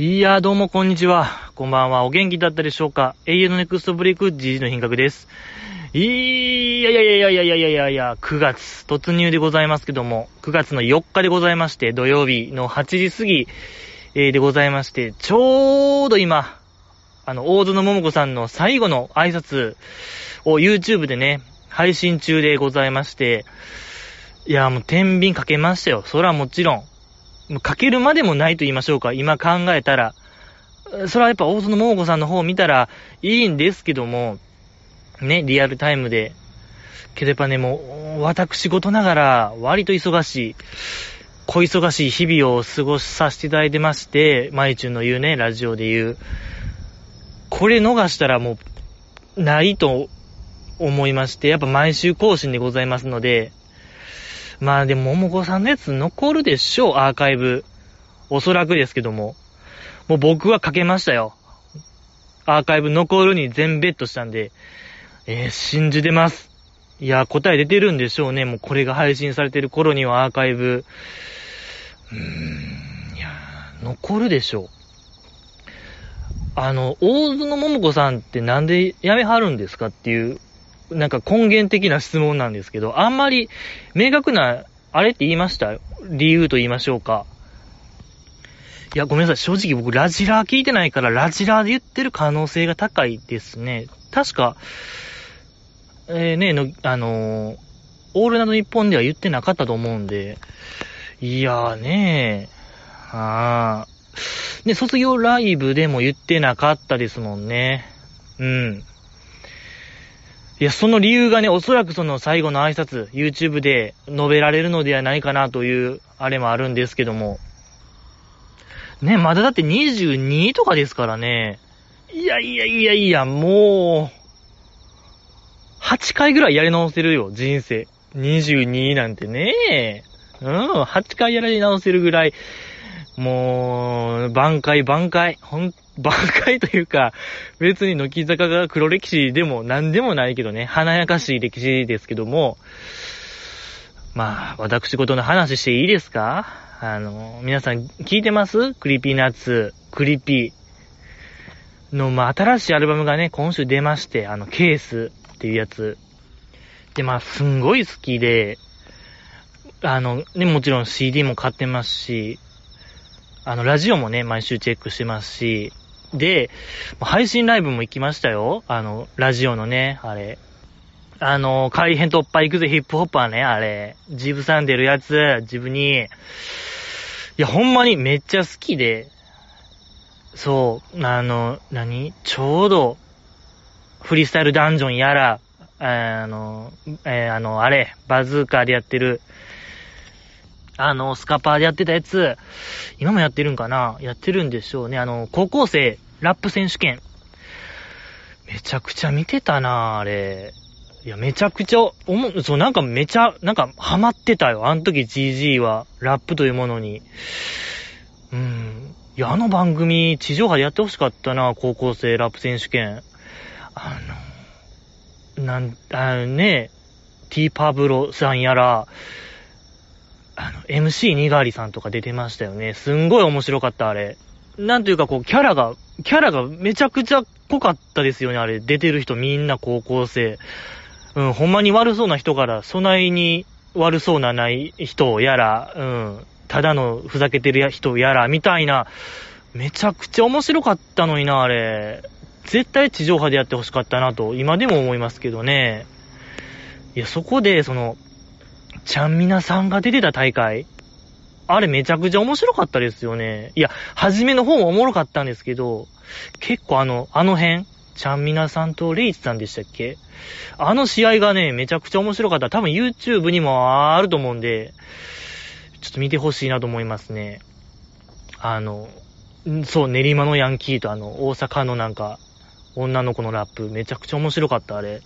いやー、どうもこんにちは。こんばんは。お元気だったでしょうか永遠のネクストブレイク GG の品格です。いやいやいやいやいやいやいやいや、9月突入でございますけども、9月の4日でございまして、土曜日の8時過ぎ、え、でございまして、ちょうど今、あの、大園桃子さんの最後の挨拶を YouTube でね、配信中でございまして、いや、もう天秤かけましたよ。それはもちろん。かけるまでもないと言いましょうか。今考えたら。それはやっぱ大園桃子さんの方を見たらいいんですけども、ね、リアルタイムで。けどやっぱね、もう、私事ながら、割と忙しい、小忙しい日々を過ごさせていただいてまして、まいちゅんの言うね、ラジオで言う。これ逃したらもう、ないと思いまして、やっぱ毎週更新でございますので、まあでも、桃子さんのやつ残るでしょう、アーカイブ。おそらくですけども。もう僕はかけましたよ。アーカイブ残るに全ベットしたんで、えー、信じてます。いや、答え出てるんでしょうね。もうこれが配信されてる頃にはアーカイブ。うーん、いや、残るでしょう。あの、大津の桃子さんってなんで辞めはるんですかっていうなんか根源的な質問なんですけど、あんまり明確な、あれって言いました？理由と言いましょうか。いや、ごめんなさい。正直僕、ラジラー聞いてないから、ラジラーで言ってる可能性が高いですね。確か、えー、ね、の、あのー、オールナド日本では言ってなかったと思うんで、いやーねー、あー。で、卒業ライブでも言ってなかったですもんね。うん。いや、その理由がね、おそらくその最後の挨拶、YouTube で述べられるのではないかなという、あれもあるんですけども。ね、まだだって22とかですからね。いやいやいやいや、もう、8回ぐらいやり直せるよ、人生。22なんてね。うん、8回やり直せるぐらい、もう、挽回挽回。ほん挽回というか、別に乃木坂が黒歴史でも何でもないけどね、華やかしい歴史ですけども、まあ、私事の話していいですか？あの、皆さん聞いてます？ Creepy Nuts、Creepy。の、まあ、新しいアルバムがね、今週出まして、あの、ケースっていうやつ。で、まあ、すんごい好きで、あの、ね、もちろん CD も買ってますし、あの、ラジオもね、毎週チェックしてますし、で、配信ライブも行きましたよ。あの、ラジオのね、あれ。あの、改変突破行くぜ、ヒップホッパーね、あれ。ジブさん出るやつ、自分に。いや、ほんまにめっちゃ好きで、そう、あの、何？ちょうど、フリースタイルダンジョンやら、あの、えー、あの、あれ、バズーカーでやってる、あの、スカパーでやってたやつ、今もやってるんかな？やってるんでしょうね。あの、高校生ラップ選手権。めちゃくちゃ見てたなあれ。いや、めちゃくちゃ、おも、そう、なんかめちゃ、なんかハマってたよ。あの時 GG は、ラップというものに。うん。いや、あの番組、地上波でやってほしかったな高校生ラップ選手権。あの、なん、あのね、T パブロさんやら、あの、MC にがりさんとか出てましたよね。すんごい面白かった、あれ。なんというかこう、キャラが、キャラがめちゃくちゃ濃かったですよね、あれ。出てる人みんな高校生。うん、ほんまに悪そうな人から、そないに悪そうなない人やら、うん、ただのふざけてる人やら、みたいな、めちゃくちゃ面白かったのにな、あれ。絶対地上波でやってほしかったなと、今でも思いますけどね。いや、そこで、その、ちゃんみなさんが出てた大会。あれめちゃくちゃ面白かったですよね。いや、初めの方もおもろかったんですけど、結構あの、あの辺、ちゃんみなさんとレイチさんでしたっけ？あの試合がね、めちゃくちゃ面白かった。多分 YouTube にもあると思うんで、ちょっと見てほしいなと思いますね。あの、そう、練馬のヤンキーとあの、大阪のなんか、女の子のラップ、めちゃくちゃ面白かった、あれ。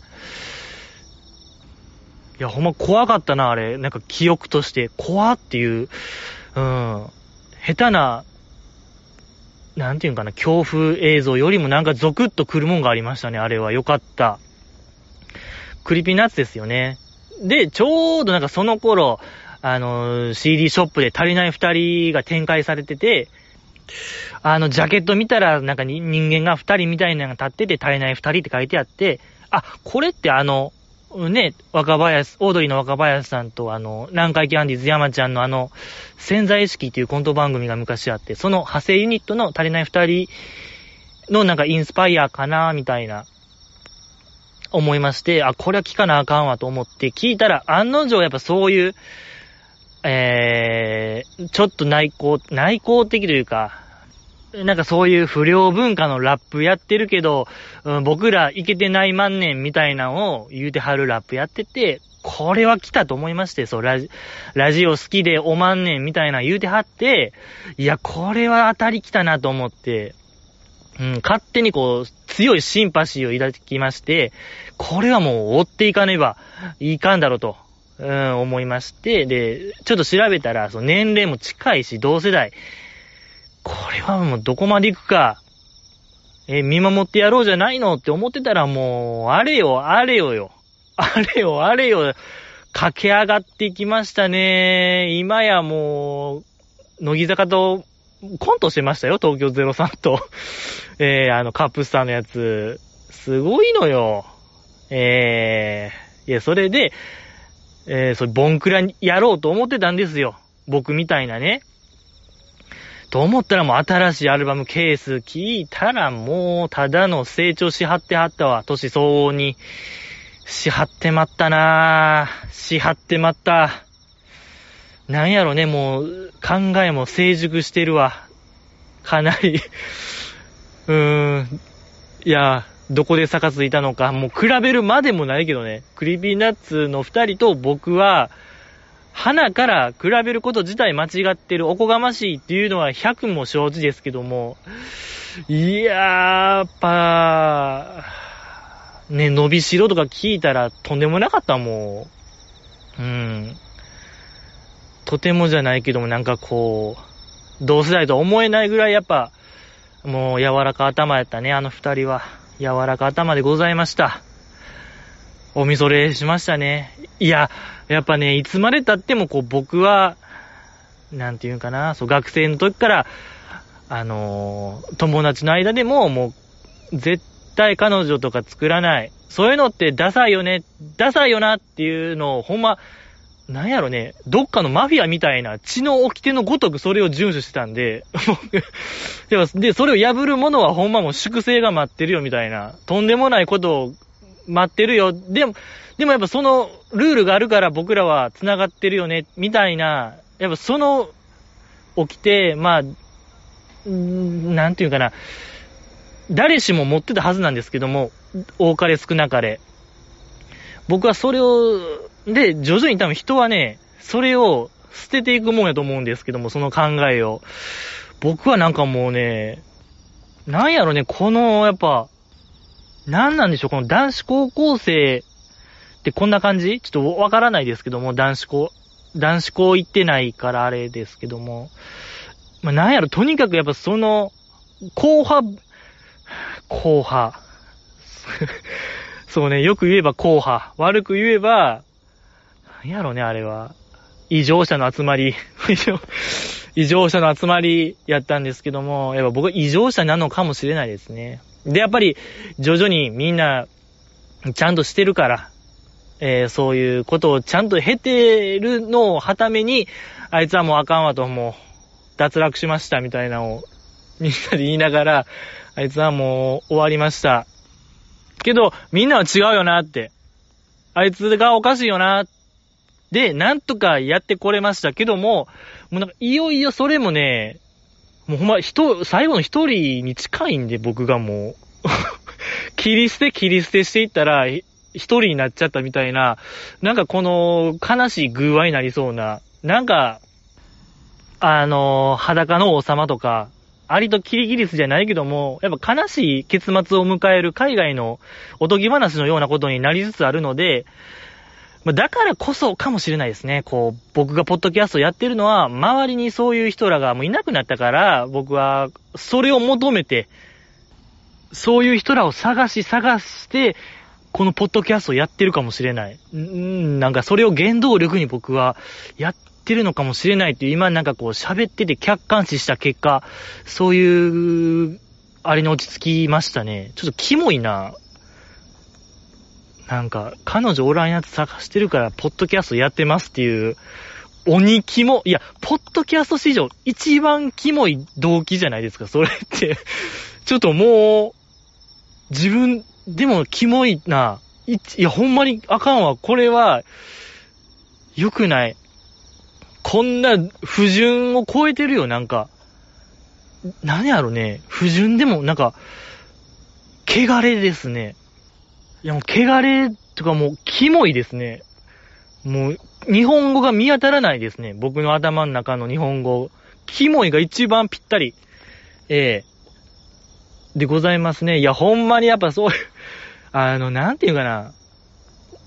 や、ほんま怖かったな、あれ。なんか記憶として、怖っていう、うん、下手な、なんていうんかな、恐怖映像よりもなんかゾクッと来るもんがありましたね、あれは。よかった。 Creepy Nuts ですよね。で、ちょうどなんかその頃、あの、CD ショップで足りない二人が展開されてて、あの、ジャケット見たら、なんか人間が二人みたいなのが立ってて足りない二人って書いてあって、あ、これってあの、ね、若林、オードリーの若林さんと、あの、南海キャンディーズ山ちゃんのあの、潜在意識っていうコント番組が昔あって、その派生ユニットの足りない二人のなんかインスパイアかな、みたいな、思いまして、あ、これは聞かなあかんわと思って聞いたら、案の定やっぱそういう、えー、ちょっと内向、内向的というか、なんかそういう不良文化のラップやってるけど、うん、僕らいけてない万年みたいなのを言うてはるラップやってて、これは来たと思いまして、そう、ラジ、ラジオ好きでお万年みたいな言うてはって、いや、これは当たり来たなと思って、うん、勝手にこう、強いシンパシーを抱きまして、これはもう追っていかねばいかんだろうと、うん、思いまして、で、ちょっと調べたら、その年齢も近いし、同世代、これはもうどこまで行くか、え、見守ってやろうじゃないのって思ってたらもう、あれよ、あれよよ。あれよ、あれよ、駆け上がってきましたね。今やもう、乃木坂とコントしてましたよ、東京03と。えー、あの、カップスターのやつ。すごいのよ。えー、いや、それで、えー、それ、ボンクラにやろうと思ってたんですよ。僕みたいなね。と思ったらもう新しいアルバムケース聞いたらもうただの成長しはってはったわ。年相応に。しはってまったなぁ。しはってまった。なんやろね、もう考えも成熟してるわ。かなり うーん。いや、どこで差がついたのか、もう比べるまでもないけどね。クリビーナッツの二人と僕は、花から比べること自体間違ってる、おこがましいっていうのは100も承知ですけども、いやー、やっぱ、ね、伸びしろとか聞いたらとんでもなかったもん。うん。とてもじゃないけどもなんかこう、同世代と思えないぐらいやっぱ、もう柔らか頭やったね、あの二人は。柔らか頭でございました。おみそれしましたね。いや、やっぱね、いつまで経ってもこう僕は、なんていうんかな、そう、学生の時から、あのー、友達の間でももう、絶対彼女とか作らない。そういうのってダサいよね、ダサいよなっていうのをほんま、なんやろね、どっかのマフィアみたいな血の掟のごとくそれを遵守してたんで、で、それを破るものはほんまもう粛清が待ってるよみたいな、とんでもないことを待ってるよ。でも、でもやっぱそのルールがあるから僕らは繋がってるよね、みたいな、やっぱその、起きて、まあ、なんていうかな、誰しも持ってたはずなんですけども、多かれ少なかれ。僕はそれを、で、徐々に多分人はね、それを捨てていくもんやと思うんですけども、その考えを。僕はなんかもうね、なんやろね、この、やっぱ、なんなんでしょう、この男子高校生ってこんな感じ？ちょっとわからないですけども、男子校、男子校行ってないからあれですけども。まあ、なんやろ、とにかくやっぱその、後派、後派。そうね、よく言えば後派。悪く言えば、なんやろね、あれは。異常者の集まり。異常者の集まりやったんですけども、やっぱ僕は異常者なのかもしれないですね。で、やっぱり、徐々にみんな、ちゃんとしてるから、えー、そういうことをちゃんと経てるのをはために、あいつはもうあかんわと、もう、脱落しましたみたいなのを、みんなで言いながら、あいつはもう終わりました。けど、みんなは違うよなって。あいつがおかしいよな。で、なんとかやってこれましたけども、もうなんか、いよいよそれもね、もうほんま、人、最後の一人に近いんで、僕がもう。切り捨て切り捨てしていったら、一人になっちゃったみたいな、なんかこの悲しい偶話になりそうな、なんか、あの、裸の王様とか、アリとキリギリスじゃないけども、やっぱ悲しい結末を迎える海外のおとぎ話のようなことになりつつあるので、まだからこそかもしれないですね。こう、僕がポッドキャストやってるのは、周りにそういう人らがもういなくなったから、僕は、それを求めて、そういう人らを探し探して、このポッドキャストをやってるかもしれない。んなんかそれを原動力に僕はやってるのかもしれないっていう、今なんかこう喋ってて客観視した結果、そういう、あれに落ち着きましたね。ちょっとキモいな。なんか、彼女おらんやつ探してるから、ポッドキャストやってますっていう、鬼キモ、いや、ポッドキャスト史上一番キモい動機じゃないですか、それって。ちょっともう、自分、でもキモいな。いや、ほんまにあかんわ。これは、良くない。こんな不純を超えてるよ、なんか。何やろね。不純でも、なんか、汚れですね。いや、もう、汚れとかもう、キモいですね。もう、日本語が見当たらないですね。僕の頭の中の日本語。キモいが一番ぴったり。ええでございますね。いや、ほんまにやっぱそういう、あの、なんていうかな。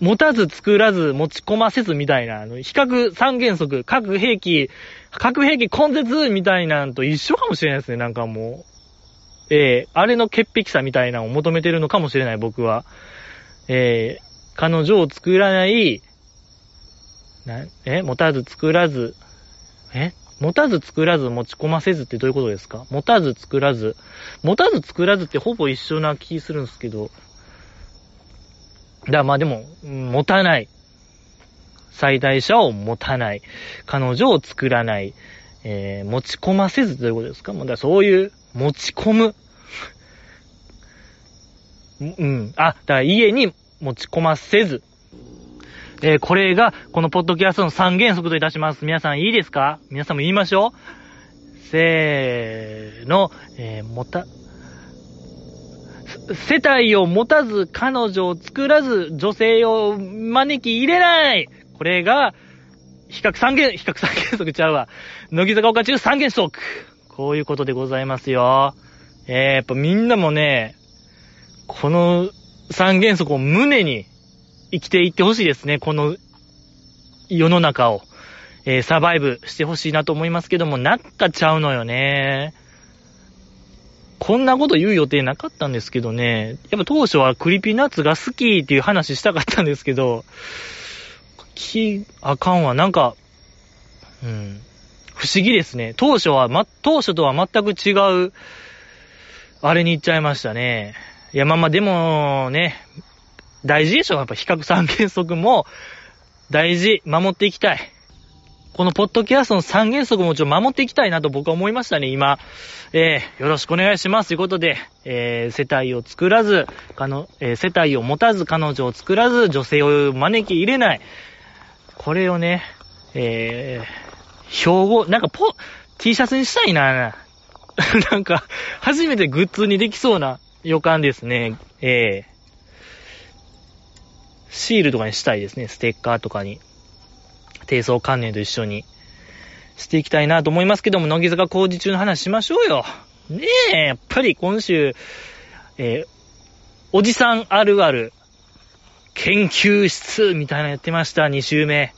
持たず作らず持ち込ませずみたいな、あの、比較三原則、核兵器、核兵器根絶みたいなんと一緒かもしれないですね、なんかもう。ええあれの潔癖さみたいなのを求めてるのかもしれない、僕は。ええ彼女を作らない、な、え持たず作らず、え持たず作らず持ち込ませずってどういうことですか？持たず作らず。持たず作らずってほぼ一緒な気するんですけど。だまあでも、持たない。最大者を持たない。彼女を作らない。えー、持ち込ませずってどういうことですか？もうだそういう、持ち込む。うん。あ、だから家に持ち込ませず。えーこれが、このポッドキャストの三原則といたします。皆さんいいですか？皆さんも言いましょう。せーの、えー、もた、世帯を持たず、彼女を作らず、女性を招き入れないこれが、比較三原、比較三原則ちゃうわ。乃木坂岡中三原則こういうことでございますよ。えー、やっぱみんなもね、この三原則を胸に生きていってほしいですね。この世の中を、えーサバイブしてほしいなと思いますけども、なったちゃうのよね。こんなこと言う予定なかったんですけどね。やっぱ当初は Creepy Nuts が好きっていう話したかったんですけど、き、あかんわ。なんか、うん。不思議ですね。当初は、ま、当初とは全く違う、あれに行っちゃいましたね。いや、まあまあ、でもね、大事でしょ。やっぱ比較三原則も大事、守っていきたい。このポッドキャストの三原則もちょっと守っていきたいなと僕は思いましたね、今。えー、よろしくお願いします。ということで、えー、世帯を作らず、かの、えー世帯を持たず、彼女を作らず、女性を招き入れない。これをね、えー、標語、なんかポ、T シャツにしたいな。なんか、初めてグッズにできそうな予感ですね。えー。シールとかにしたいですね。ステッカーとかに。低層関連と一緒にしていきたいなと思いますけども、乃木坂工事中の話しましょうよ。ねえ、やっぱり今週、えーおじさんあるある、研究室みたいなのやってました、2週目。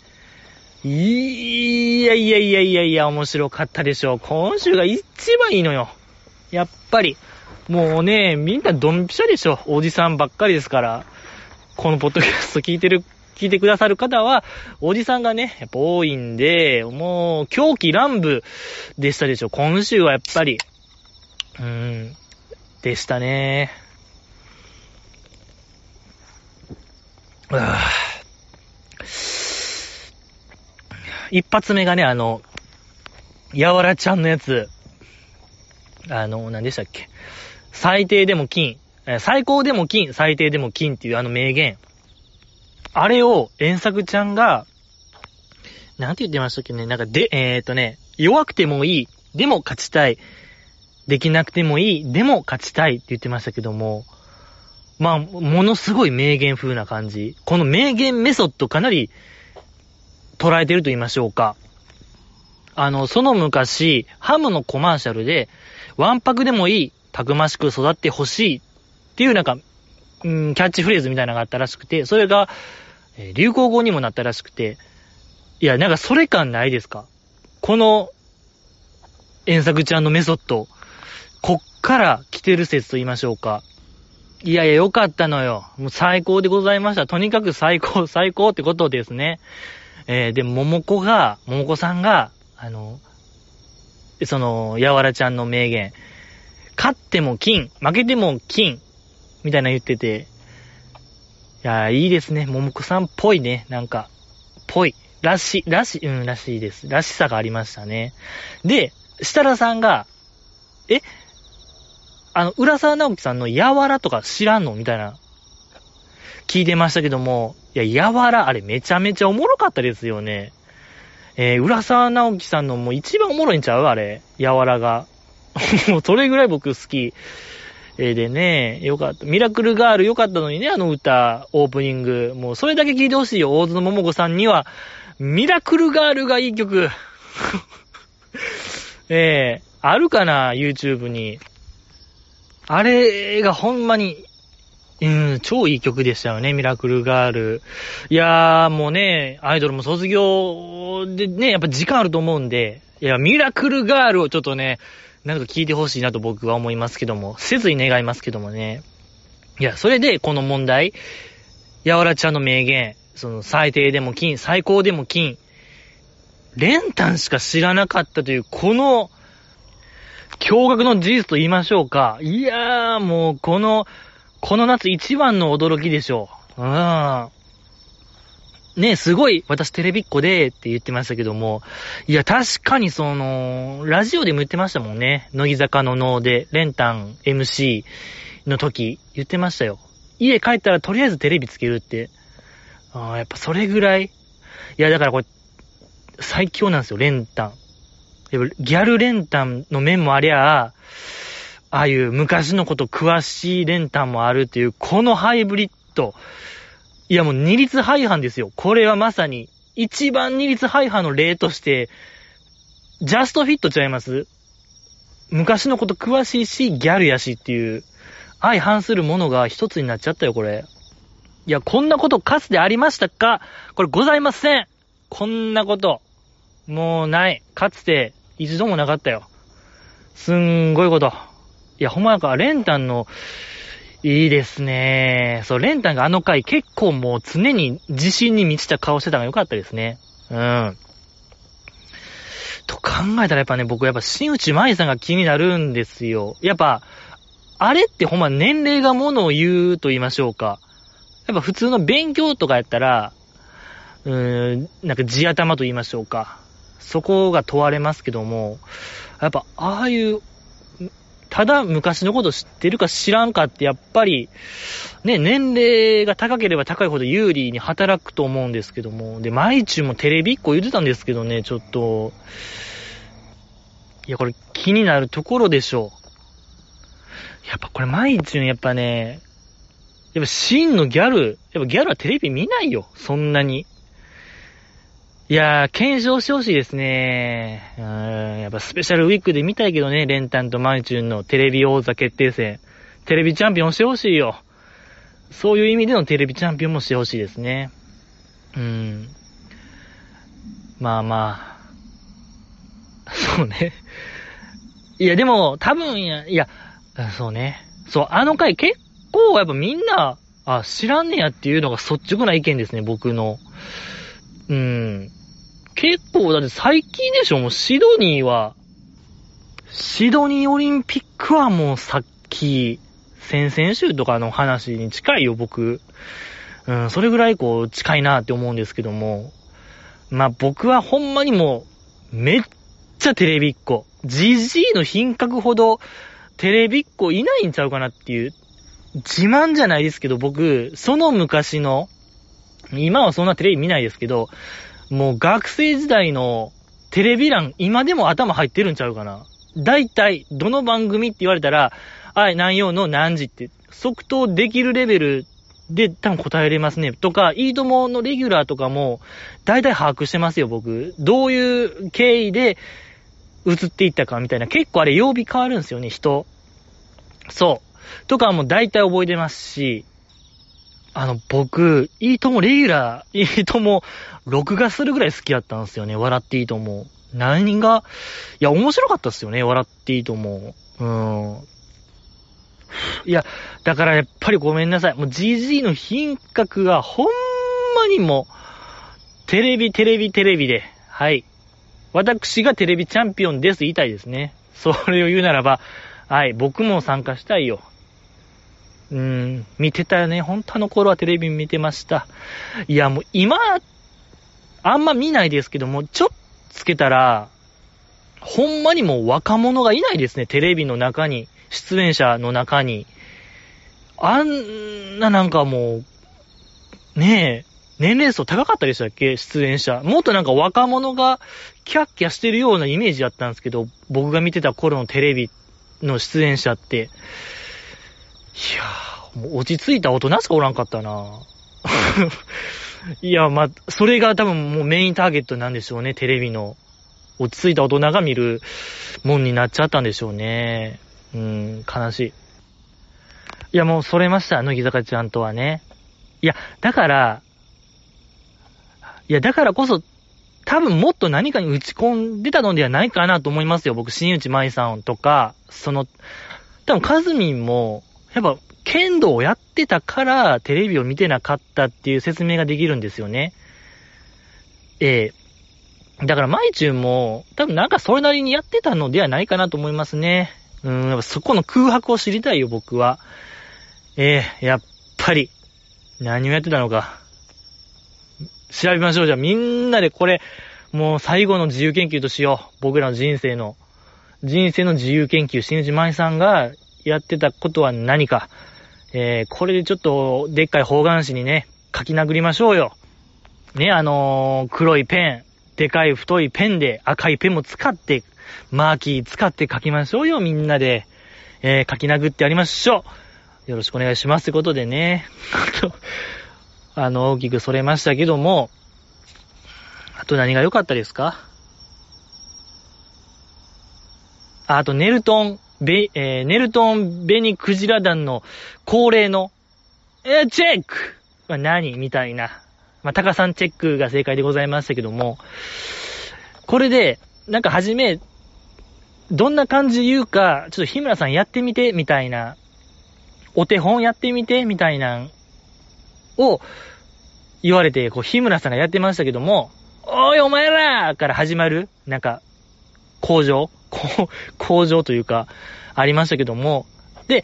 いやいやいやいやいや、面白かったでしょう。今週が一番いいのよ。やっぱり。もうね、みんなドンピシャでしょ。おじさんばっかりですから。このポッドキャスト聞いてる、聞いてくださる方は、おじさんがね、やっぱ多いんで、もう、狂気乱舞でしたでしょ。今週はやっぱり。うーん、でしたね。うわ一発目がね、あの、やわらちゃんのやつ、あの、何でしたっけ。最低でも金、最高でも金、最低でも金っていうあの名言。あれを、遠作ちゃんが、なんて言ってましたっけね？なんかで、えー、とね、弱くてもいい、でも勝ちたい。できなくてもいい、でも勝ちたいって言ってましたけども、まあ、ものすごい名言風な感じ。この名言メソッドかなり捉えてると言いましょうか。あの、その昔、ハムのコマーシャルで、わんぱくでもいい、たくましく育ってほしいっていうなんか、うん、キャッチフレーズみたいなのがあったらしくて、それが、え流行語にもなったらしくて、いや、なんかそれ感ないですか？この、遠作ちゃんのメソッド、こっから来てる説と言いましょうか。いやいや、よかったのよ。もう最高でございました。とにかく最高、最高ってことですね。えー、で、桃子が、桃子さんが、あの、その、やわらちゃんの名言、勝っても金、負けても金、みたいな言ってて、いやいいですね。桃子さんっぽいね。なんか、ぽい。らし、らし、うん、らしいです。らしさがありましたね。で、設楽さんが、え？あの、浦沢直樹さんのやわらとか知らんの？みたいな、聞いてましたけども、いや、やわら、あれめちゃめちゃおもろかったですよね。えー、浦沢直樹さんのもう一番おもろいんちゃう？あれ。やわらが。もうそれぐらい僕好き。え、でね、よかった。ミラクルガールよかったのにね、あの歌、オープニング。もうそれだけ聞いてほしいよ。大津桃子さんには、ミラクルガールがいい曲。えー、あるかな ?YouTube に。あれがほんまに、うん、超いい曲でしたよね、ミラクルガール。いやー、もうね、アイドルも卒業でね、やっぱ時間あると思うんで、いや、ミラクルガールをちょっとね、なんか聞いてほしいなと僕は思いますけども、せずに願いますけどもね。いや、それでこの問題、やわらちゃんの名言、その最低でも金、最高でも金、練炭しか知らなかったという、この、驚愕の事実と言いましょうか。いやー、もう、この、この夏一番の驚きでしょう。うん。ね、すごい、私テレビっ子でって言ってましたけども、いや、確かにその、ラジオでも言ってましたもんね。乃木坂の脳で、レンタン MC の時、言ってましたよ。家帰ったらとりあえずテレビつけるって。ああ、やっぱそれぐらい。いや、だからこれ、最強なんですよ、レンタン。ギャルレンタンの面もありゃあ、ああいう昔のこと詳しいレンタンもあるっていう、このハイブリッド。いやもう二律廃反ですよ。これはまさに、一番二律廃反の例として、ジャストフィットちゃいます？昔のこと詳しいし、ギャルやしっていう、相反するものが一つになっちゃったよ、これ。いや、こんなことかつてありましたか？これございませんこんなこと。もうない。かつて一度もなかったよ。すんごいこと。いや、ほんまなんか、レンタンの、いいですね。そう、レンタンがあの回結構もう常に自信に満ちた顔してたのが良かったですね。うん。と考えたらやっぱね、僕やっぱ新内舞さんが気になるんですよ。やっぱ、あれってほんま年齢がものを言うと言いましょうか。やっぱ普通の勉強とかやったら、うーん、なんか地頭と言いましょうか。そこが問われますけども、やっぱ、ああいう、ただ昔のこと知ってるか知らんかってやっぱり、ね、年齢が高ければ高いほど有利に働くと思うんですけども、で、毎日もテレビっ子言ってたんですけどね、ちょっと、いや、これ気になるところでしょう。やっぱこれ毎日やっぱね、やっぱ真のギャル、やっぱギャルはテレビ見ないよ、そんなに。いやー、検証してほしいですね。うん、やっぱスペシャルウィークで見たいけどね、レンタンとマイチューンのテレビ王座決定戦。テレビチャンピオンしてほしいよ。そういう意味でのテレビチャンピオンもしてほしいですね。うん。まあまあ。そうね。いや、でも、多分や、いや、そうね。そう、あの回結構やっぱみんな、あ、知らんねやっていうのが率直な意見ですね、僕の。うん。結構、だって最近でしょもうシドニーは、シドニーオリンピックはもうさっき、先々週とかの話に近いよ、僕。うん、それぐらいこう、近いなって思うんですけども。まあ僕はほんまにもう、めっちゃテレビっ子。GG の品格ほど、テレビっ子いないんちゃうかなっていう。自慢じゃないですけど、僕、その昔の、今はそんなテレビ見ないですけど、もう学生時代のテレビ欄、今でも頭入ってるんちゃうかな。大体、どの番組って言われたら、はい、何曜の何時って、即答できるレベルで多分答えれますね。とか、いいとものレギュラーとかも、大体把握してますよ、僕。どういう経緯で映っていったかみたいな。結構あれ曜日変わるんですよね、人。そう。とかも大体覚えてますし、あの、僕、いいともレギュラー、いいとも、録画するぐらい好きだったんですよね。笑っていいと思う。何が、いや、面白かったっすよね。笑っていいと思う。うん。いや、だからやっぱりごめんなさい。もう GG の品格がほんまにもテレビ、テレビ、テレビで、はい。私がテレビチャンピオンです、言いたいですね。それを言うならば、はい、僕も参加したいよ。うん、見てたよね。本当あの頃はテレビ見てました。いや、もう今、あんま見ないですけども、ちょっつけたら、ほんまにもう若者がいないですね。テレビの中に、出演者の中に。あんななんかもう、ねえ、年齢層高かったでしたっけ？出演者。もっとなんか若者がキャッキャしてるようなイメージだったんですけど、僕が見てた頃のテレビの出演者って。いやー、もう落ち着いた大人しかおらんかったな いや、まあ、それが多分もうメインターゲットなんでしょうね、テレビの。落ち着いた大人が見るもんになっちゃったんでしょうね。うん、悲しい。いや、もうそれました、乃木坂ちゃんとはね。いや、だから、いや、だからこそ、多分もっと何かに打ち込んでたのではないかなと思いますよ。僕、新内舞さんとか、その、多分、カズミンも、やっぱ、剣道をやってたから、テレビを見てなかったっていう説明ができるんですよね。ええだから、マイチュンも、多分なんかそれなりにやってたのではないかなと思いますね。うん、やっぱそこの空白を知りたいよ、僕は。ええやっぱり、何をやってたのか。調べましょう。じゃあみんなでこれ、もう最後の自由研究としよう。僕らの人生の。人生の自由研究、新内舞さんがやってたことは何か。えー、これでちょっと、でっかい方眼紙にね、書き殴りましょうよ。ね、あのー、黒いペン、でかい太いペンで赤いペンも使って、マーキー使って書きましょうよ、みんなで。えー、書き殴ってやりましょう。よろしくお願いします。ってことでね。あの、大きくそれましたけども、あと何が良かったですか？あと、ネルトン、ベ、えー、ネルトン・ベニ・クジラ団の恒例の、えー、チェック!は何?みたいな。まあ、タカさんチェックが正解でございましたけども、これで、なんかはじめ、どんな感じ言うか、ちょっと日村さんやってみて、みたいな、お手本やってみて、みたいな、を言われて、こう、日村さんがやってましたけども、おいお前ら!から始まる、なんか、工場？工場というか、ありましたけども、で、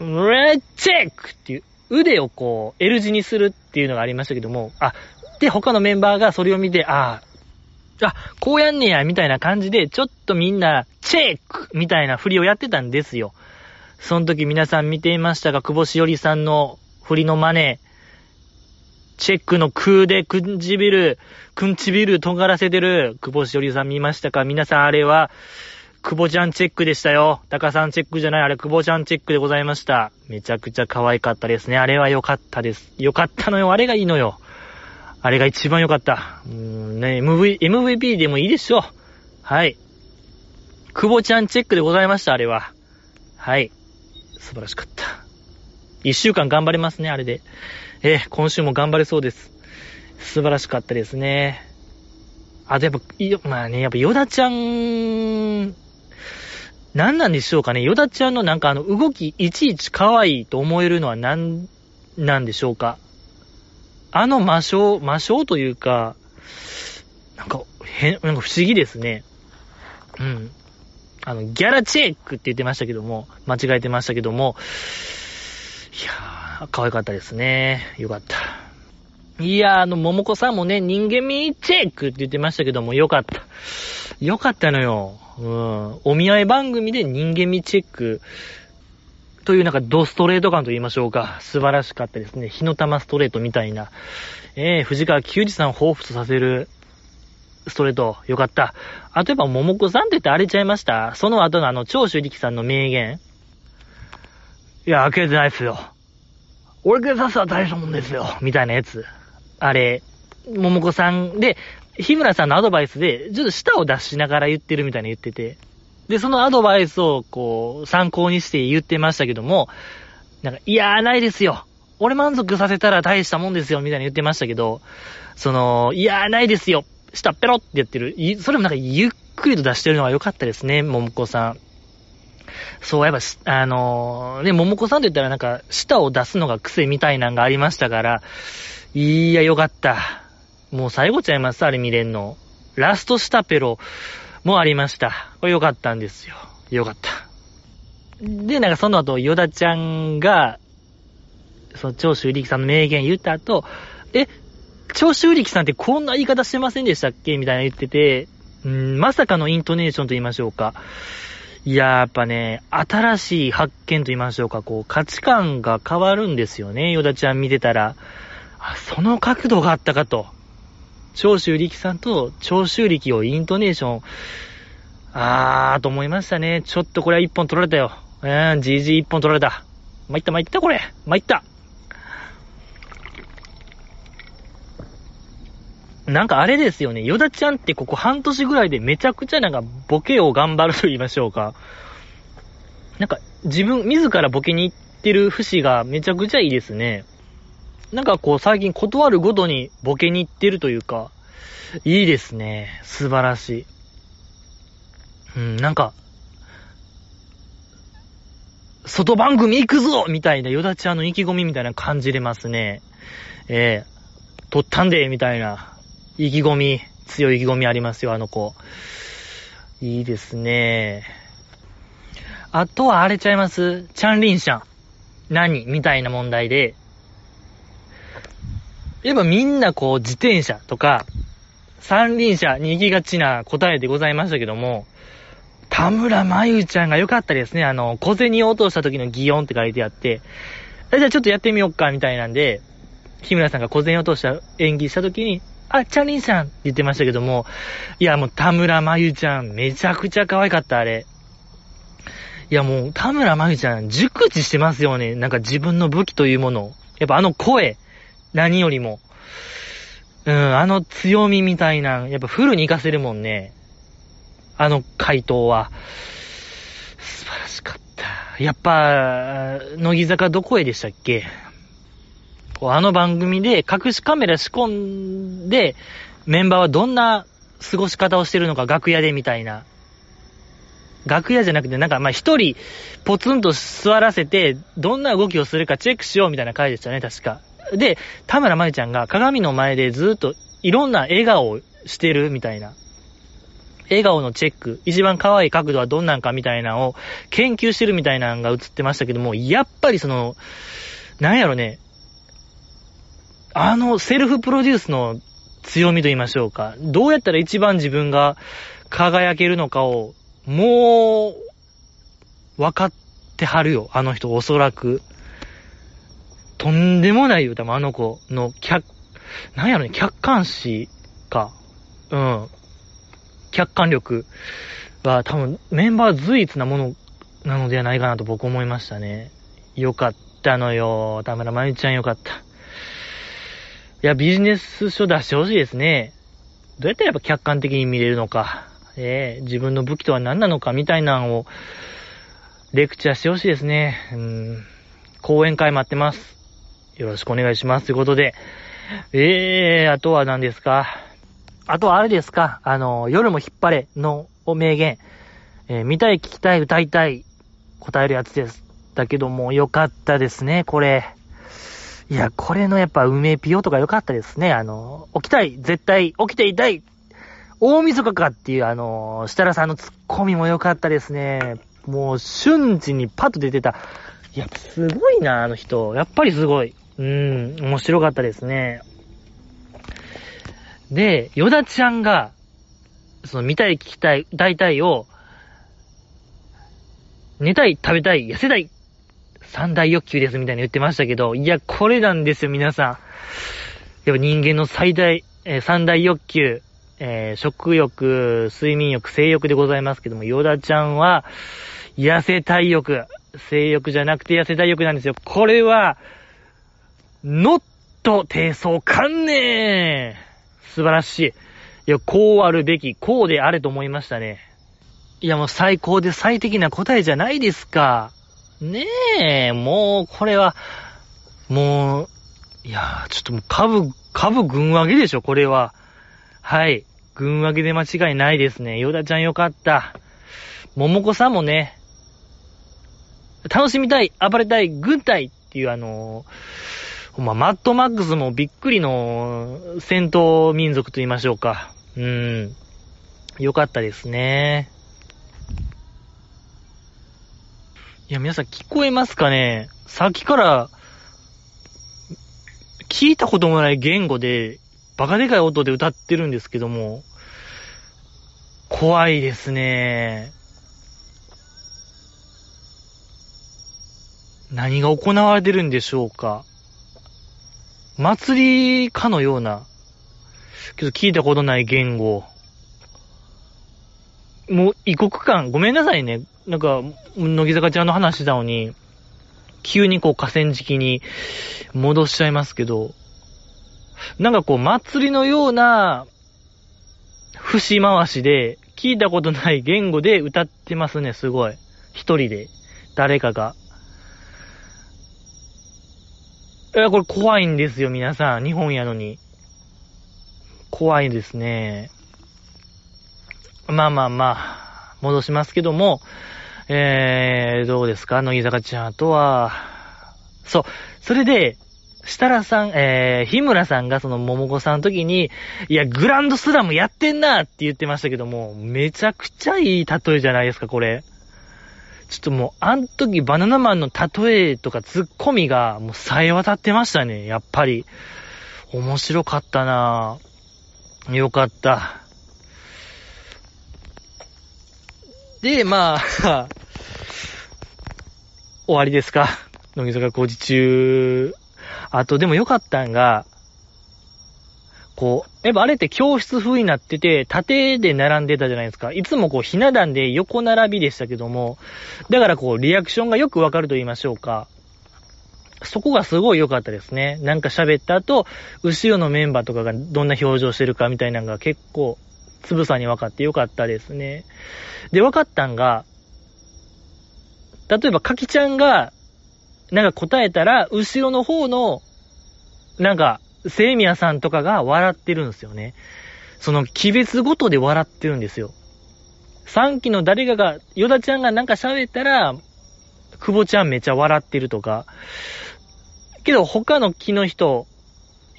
レッチェックっていう腕をこう、L 字にするっていうのがありましたけども、あ、で、他のメンバーがそれを見て、ああ、こうやんねや、みたいな感じで、ちょっとみんな、チェックみたいな振りをやってたんですよ。その時皆さん見ていましたが、久保しおりさんの振りの真似、チェックの空でくんじびる、くんちびる尖らせてる、久保しおりさん見ましたか？皆さんあれは、久保ちゃんチェックでしたよ。タカさんチェックじゃない、あれ久保ちゃんチェックでございました。めちゃくちゃ可愛かったですね。あれは良かったです。良かったのよ。あれがいいのよ。あれが一番良かった。うーんね、MV、MVP でもいいでしょう。はい。久保ちゃんチェックでございました、あれは。はい。素晴らしかった。一週間頑張れますね、あれで。えー、今週も頑張れそうです。素晴らしかったですね。あとやっぱ、まあね、やっぱヨダちゃん、何なんでしょうかね。ヨダちゃんのなんかあの動き、いちいち可愛いと思えるのは何なんでしょうか。あの魔性、魔性というか、なんか、変、なんか不思議ですね。うん。あの、ギャラチェックって言ってましたけども、間違えてましたけども、いやー、可愛かったですね。よかった。いやー、あの、桃子さんもね、人間味チェックって言ってましたけども、よかった。よかったのよ。うん。お見合い番組で人間味チェックというなんかドストレート感と言いましょうか。素晴らしかったですね。火の玉ストレートみたいな。えー、藤川球児さんを彷彿させるストレート。よかった。あとやっぱ桃子さんって言って荒れちゃいました？その後のあの、長州力さんの名言。いや、開けてないっすよ。俺が刺すは大したもんですよ。みたいなやつ。あれ、桃子さんで、日村さんのアドバイスで、ちょっと舌を出しながら言ってるみたいに言ってて。で、そのアドバイスを、こう、参考にして言ってましたけども、なんか、いやーないですよ。俺満足させたら大したもんですよ、みたいに言ってましたけど、その、いやーないですよ。舌ペロって言ってる。それもなんかゆっくりと出してるのが良かったですね、桃子さん。そう、やっぱ、あのー、ね、桃子さんと言ったらなんか、舌を出すのが癖みたいなんがありましたから、いや、よかった。もう最後ちゃいますあれ見れんの。ラストシタペロもありました。これよかったんですよ。よかった。で、なんかその後、ヨダちゃんが、その長州力さんの名言言った後、え、長州力さんってこんな言い方してませんでしたっけ？みたいな言ってて、うん、まさかのイントネーションと言いましょうか。いや、やっぱね、新しい発見と言いましょうか、こう、価値観が変わるんですよね、ヨダちゃん見てたら。あ、その角度があったかと。長州力さんと長州力をイントネーション、あーと思いましたね。ちょっとこれは一本取られたよ。うん、GG 一本取られた。参った参ったこれ。参った。なんかあれですよね、ヨダちゃんってここ半年ぐらいでめちゃくちゃなんかボケを頑張ると言いましょうか。なんか自分、自らボケに行ってる節がめちゃくちゃいいですね。なんかこう最近断るごとにボケに行ってるというか、いいですね。素晴らしい。うん、なんか、外番組行くぞみたいな、ヨダちゃんの意気込みみたいな感じれますね。ええー、撮ったんでみたいな。意気込み、強い意気込みありますよ、あの子。いいですね。あとは荒れちゃいます？チャンリンシャン。何？みたいな問題で。やっぱみんなこう自転車とか、三輪車に行きがちな答えでございましたけども、田村まゆちゃんが良かったですね。あの、小銭を落とした時の擬音って書いてあって、じゃあちょっとやってみよっか、みたいなんで、日村さんが小銭を落とした演技した時に、あ、チャリンさんって言ってましたけども、いやもう田村まゆちゃん、めちゃくちゃ可愛かった、あれ。いやもう、田村まゆちゃん、熟知してますよね。なんか自分の武器というものを。やっぱあの声、何よりも。うん、あの強みみたいな、やっぱフルに活かせるもんね。あの回答は。素晴らしかった。やっぱ、乃木坂どこへでしたっけ？あの番組で隠しカメラ仕込んで、メンバーはどんな過ごし方をしてるのか、楽屋でみたいな。楽屋じゃなくて、なんかま一人、ポツンと座らせて、どんな動きをするかチェックしようみたいな回でしたね、確か。で、田村まゆちゃんが鏡の前でずっといろんな笑顔をしてるみたいな。笑顔のチェック、一番可愛い角度はどんなんかみたいなのを研究してるみたいなのが映ってましたけども、やっぱりその、なんやろね、あのセルフプロデュースの強みと言いましょうか。どうやったら一番自分が輝けるのかを、もう、分かってはるよ。あの人、おそらく。とんでもないよ、多分あの子の客、なんやろね、客観視か。うん。客観力は多分メンバー随一なものなのではないかなと僕思いましたね。よかったのよ。田村まゆちゃんよかった。いや、ビジネス書出してほしいですね。どうやったらやっぱ客観的に見れるのか、えー、自分の武器とは何なのかみたいなのを、レクチャーしてほしいですね。うん。講演会待ってます。よろしくお願いします。ということで。えー、あとは何ですか？あとはあれですか？あの、夜も引っ張れのお名言。えー、見たい、聞きたい、歌いたい、答えるやつです。だけども、よかったですね、これ。いや、これのやっぱ梅ピオとか良かったですね。あの、起きたい、絶対起きていたい、大晦日かっていうあの、設楽さんのツッコミも良かったですね。もう瞬時にパッと出てた。いや、すごいな、あの人。やっぱりすごい。うん、面白かったですね。で、ヨダちゃんが、その見たい、聞きたい、歌いたいを、寝たい、食べたい、痩せたい三大欲求ですみたいに言ってましたけど、いや、これなんですよ、皆さん。やっぱ人間の最大、えー、三大欲求、えー、食欲、睡眠欲、性欲でございますけども、ヨダちゃんは、痩せたい欲、性欲じゃなくて痩せたい欲なんですよ。これは、ノット低層観念素晴らしい。いや、こうあるべき、こうであれと思いましたね。いや、もう最高で最適な答えじゃないですか。ねえ、もう、これは、もう、いやちょっともう株、株群上げでしょ、これは。はい。群上げで間違いないですね。ヨダちゃんよかった。ももこさんもね、楽しみたい、暴れたい、軍隊っていうあのほんま、マッドマックスもびっくりの戦闘民族と言いましょうか。うん。よかったですね。いや、皆さん聞こえますかね？さっきから、聞いたこともない言語で、バカでかい音で歌ってるんですけども、怖いですね。何が行われてるんでしょうか？祭りかのような、けど聞いたことない言語。もう異国間、ごめんなさいね。なんか、乃木坂ちゃんの話したのに、急にこう河川敷に戻しちゃいますけど、なんかこう祭りのような節回しで、聞いたことない言語で歌ってますね、すごい。一人で。誰かが。いや、これ怖いんですよ、皆さん。日本やのに。怖いですね。まあまあまあ、戻しますけども、えー、どうですか？乃木坂ちゃん。あとは、そう。それで、設楽さん、えー、日村さんがその桃子さんの時に、いや、グランドスラムやってんなって言ってましたけども、めちゃくちゃいい例えじゃないですか、これ。ちょっともう、あん時バナナマンの例えとかツッコミがもう冴え渡ってましたね、やっぱり。面白かったなぁ。よかった。で、まあ終わりですか。乃木坂工事中。あと、でもよかったんが、こう、やっぱあれって教室風になってて、縦で並んでたじゃないですか。いつもこう、ひな壇で横並びでしたけども、だからこう、リアクションがよくわかると言いましょうか。そこがすごい良かったですね。なんか喋った後、後ろのメンバーとかがどんな表情してるかみたいなのが結構、つぶさに分かって良かったですね。で、分かったんが、例えば、かきちゃんが、なんか答えたら、後ろの方の、なんか、セイミヤさんとかが笑ってるんですよね。その、鬼別ごとで笑ってるんですよ。3期の誰かが、ヨダちゃんがなんか喋ったら、久保ちゃんめっちゃ笑ってるとか。けど他の木の人、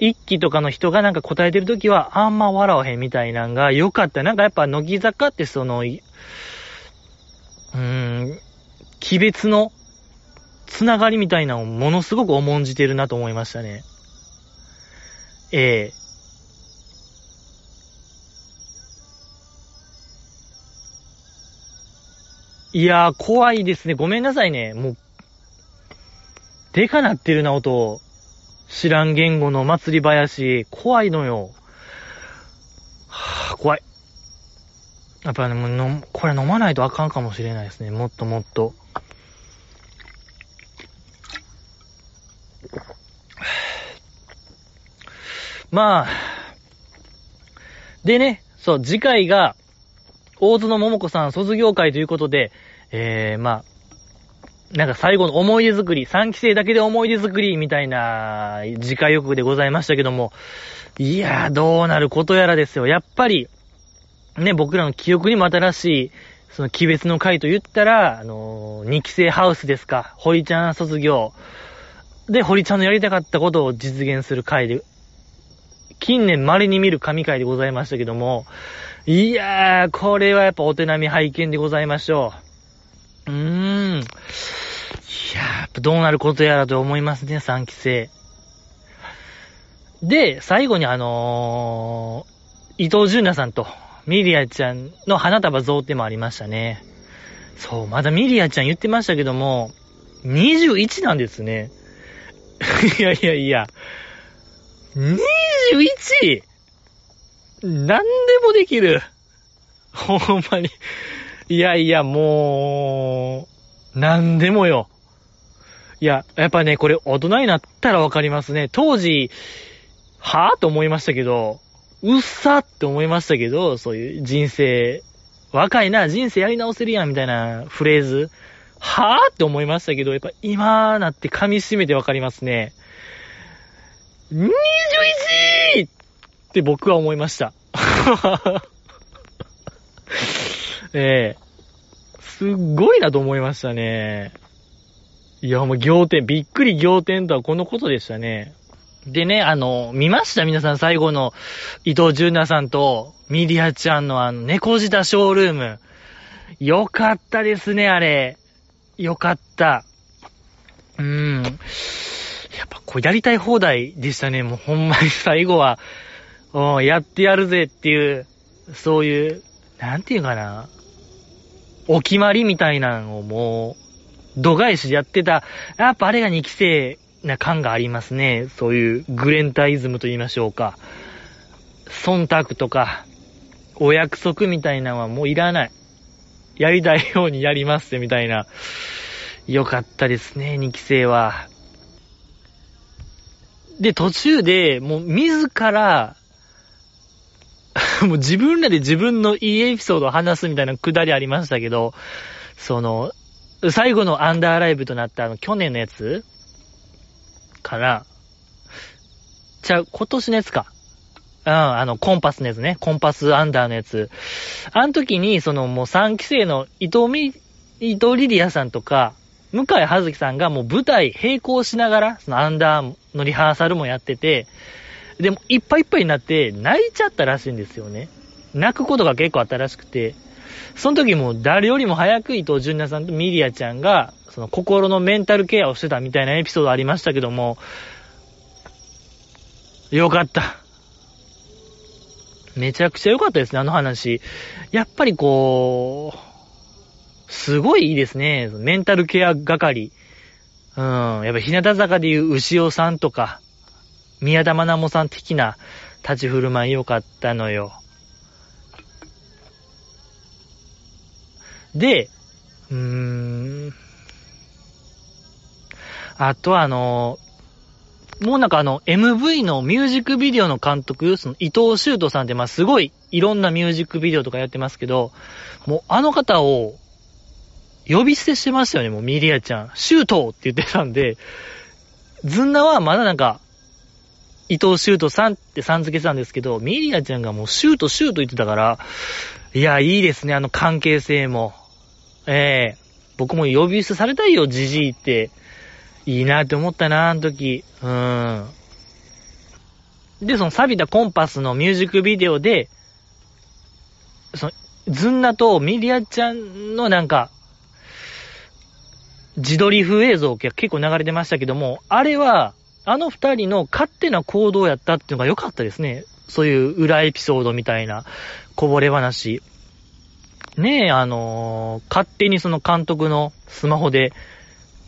一期とかの人がなんか答えてるときはあんま笑わへんみたいなんが良かった。なんかやっぱ乃木坂ってその、うーん、鬼別のつながりみたいなのをものすごく重んじてるなと思いましたね。ええいやー、怖いですね。ごめんなさいね。もう、でかなってるな、音。知らん言語の祭り林。怖いのよ。はぁ、怖い。やっぱね、もうの、これ飲まないとあかんかもしれないですね。もっともっと。まあ、でね、そう、次回が、大津の桃子さん卒業会ということで、えー、まあ、なんか最後の思い出作り、3期生だけで思い出作りみたいな次回予告でございましたけども、いやー、どうなることやらですよ。やっぱり、ね、僕らの記憶にも新しい、その、鬼別の会と言ったら、あのー、2期生ハウスですか。堀ちゃん卒業。で、堀ちゃんのやりたかったことを実現する会で近年稀に見る神回でございましたけども、いやー、これはやっぱお手並み拝見でございましょう。うーん。いやー、どうなることやらと思いますね、3期生。で、最後にあのー、伊藤純奈さんとミリアちゃんの花束贈呈もありましたね。そう、まだミリアちゃん言ってましたけども、21なんですね。いやいやいや、21! 何でもできる。ほんまに。いやいや、もう、何でもよ。いや、やっぱね、これ大人になったらわかりますね。当時、はぁと思いましたけど、うっさって思いましたけど、そういう人生、若いな、人生やり直せるやん、みたいなフレーズ、はぁって思いましたけど、やっぱ今なって噛み締めてわかりますね。21! って僕は思いました。ええすっごいなと思いましたね。いや、もう仰天、びっくり仰天とはこのことでしたね。でね、あの、見ました？皆さん最後の伊藤純奈さんとみり愛ちゃんのあの、猫舌 SHOWROOM。よかったですね、あれ。よかった。うーん。やっぱこうやりたい放題でしたね。もうほんまに最後は、やってやるぜっていう、そういう、なんていうかな。お決まりみたいなのをもう、度外視でやってた。やっぱあれが2期生な感がありますね。そういうグレンタイズムと言いましょうか。忖度とか、お約束みたいなのはもういらない。やりたいようにやりますみたいな。よかったですね、2期生は。で、途中で、もう自ら、もう自分らで自分のいいエピソードを話すみたいなくだりありましたけど、その、最後のアンダーライブとなったあの、去年のやつ？から、じゃあ、今年のやつか。うん、あの、コンパスのやつね。コンパスアンダーのやつ。あの時に、そのもう3期生の伊藤み、伊藤リリアさんとか、向井葉月さんがもう舞台並行しながら、そのアンダーのリハーサルもやってて、でもいっぱいいっぱいになって泣いちゃったらしいんですよね。泣くことが結構あったらしくて、その時も誰よりも早く伊藤純奈さんとミリアちゃんが、その心のメンタルケアをしてたみたいなエピソードありましたけども、よかった。めちゃくちゃ良かったですね、あの話。やっぱりこう、すごいいいですね。メンタルケア係。うん。やっぱ日向坂でいう牛尾さんとか、宮田愛もさん的な立ち振る舞い良かったのよ。で、うーん。あとあの、もうなんかあの、MV のミュージックビデオの監督、その伊藤修斗さんってまあすごいいろんなミュージックビデオとかやってますけど、もうあの方を呼び捨てしてましたよね、もうミリアちゃん。シュートって言ってたんで、ズンナはまだなんか、伊藤シュートさんってさん付けしたんですけど、ミリアちゃんがもうシュートシュート言ってたから、いや、いいですね、あの関係性も。ええー、僕も呼び捨てされたいよ、ジジイって。いいなって思ったな、あの時。うん。で、その錆びたコンパスのミュージックビデオで、その、ズンナとミリアちゃんのなんか、自撮り風映像が結構流れてましたけども、あれは、あの二人の勝手な行動やったっていうのが良かったですね。そういう裏エピソードみたいな、こぼれ話。ねえ、あのー、勝手にその監督のスマホで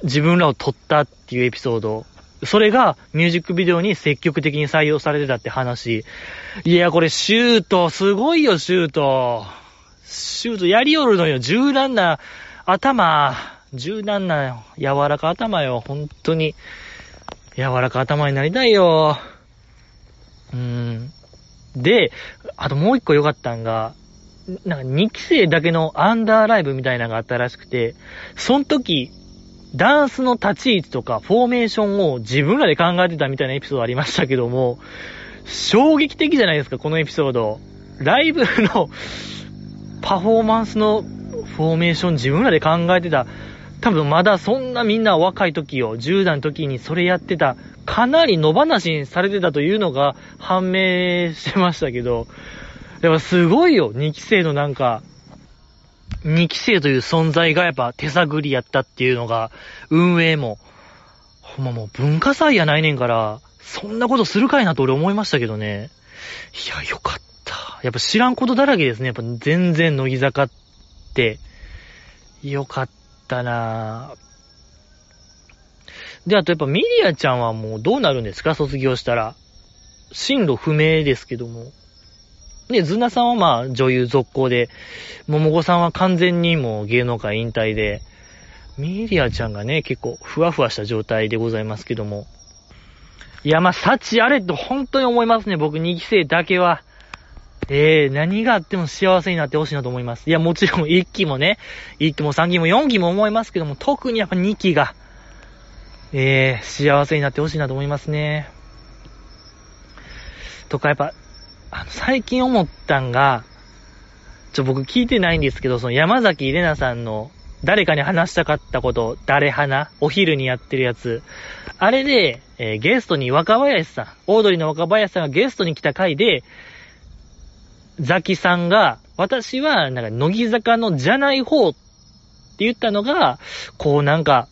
自分らを撮ったっていうエピソード。それがミュージックビデオに積極的に採用されてたって話。いや、これシュート、すごいよ、シュート。シュートやりよるのよ。柔軟な頭。柔軟な柔らか頭よ。本当に。柔らか頭になりたいよ。うん。で、あともう一個良かったんが、なんか2期生だけのアンダーライブみたいなのがあったらしくて、その時、ダンスの立ち位置とかフォーメーションを自分らで考えてたみたいなエピソードありましたけども、衝撃的じゃないですか、このエピソード。ライブの パフォーマンスのフォーメーション自分らで考えてた。多分まだそんなみんな若い時を、10代の時にそれやってた、かなり野放しにされてたというのが判明してましたけど、やっぱすごいよ、2期生のなんか、2期生という存在がやっぱ手探りやったっていうのが、運営も、ほんまもう文化祭やないねんから、そんなことするかいなと俺思いましたけどね。いや、よかった。やっぱ知らんことだらけですね。やっぱ全然乃木坂って。よかったな。で、あとやっぱミリアちゃんはもうどうなるんですか？卒業したら。進路不明ですけども。で、ズナさんはまあ女優続行で、桃子さんは完全にもう芸能界引退で、ミリアちゃんがね、結構ふわふわした状態でございますけども。いや、まあ、幸あれと本当に思いますね、僕2期生だけは。ええー、何があっても幸せになってほしいなと思います。いや、もちろん1期もね、1期も3期も4期も思いますけども、特にやっぱ2期が、ええー、幸せになってほしいなと思いますね。とかやっぱ、あの、最近思ったんが、ちょ、僕聞いてないんですけど、その山崎玲奈さんの誰かに話したかったこと、誰花お昼にやってるやつ。あれで、えー、ゲストに若林さん、オードリーの若林さんがゲストに来た回で、ザキさんが、私は、なんか、乃木坂のじゃない方って言ったのが、こうなんか、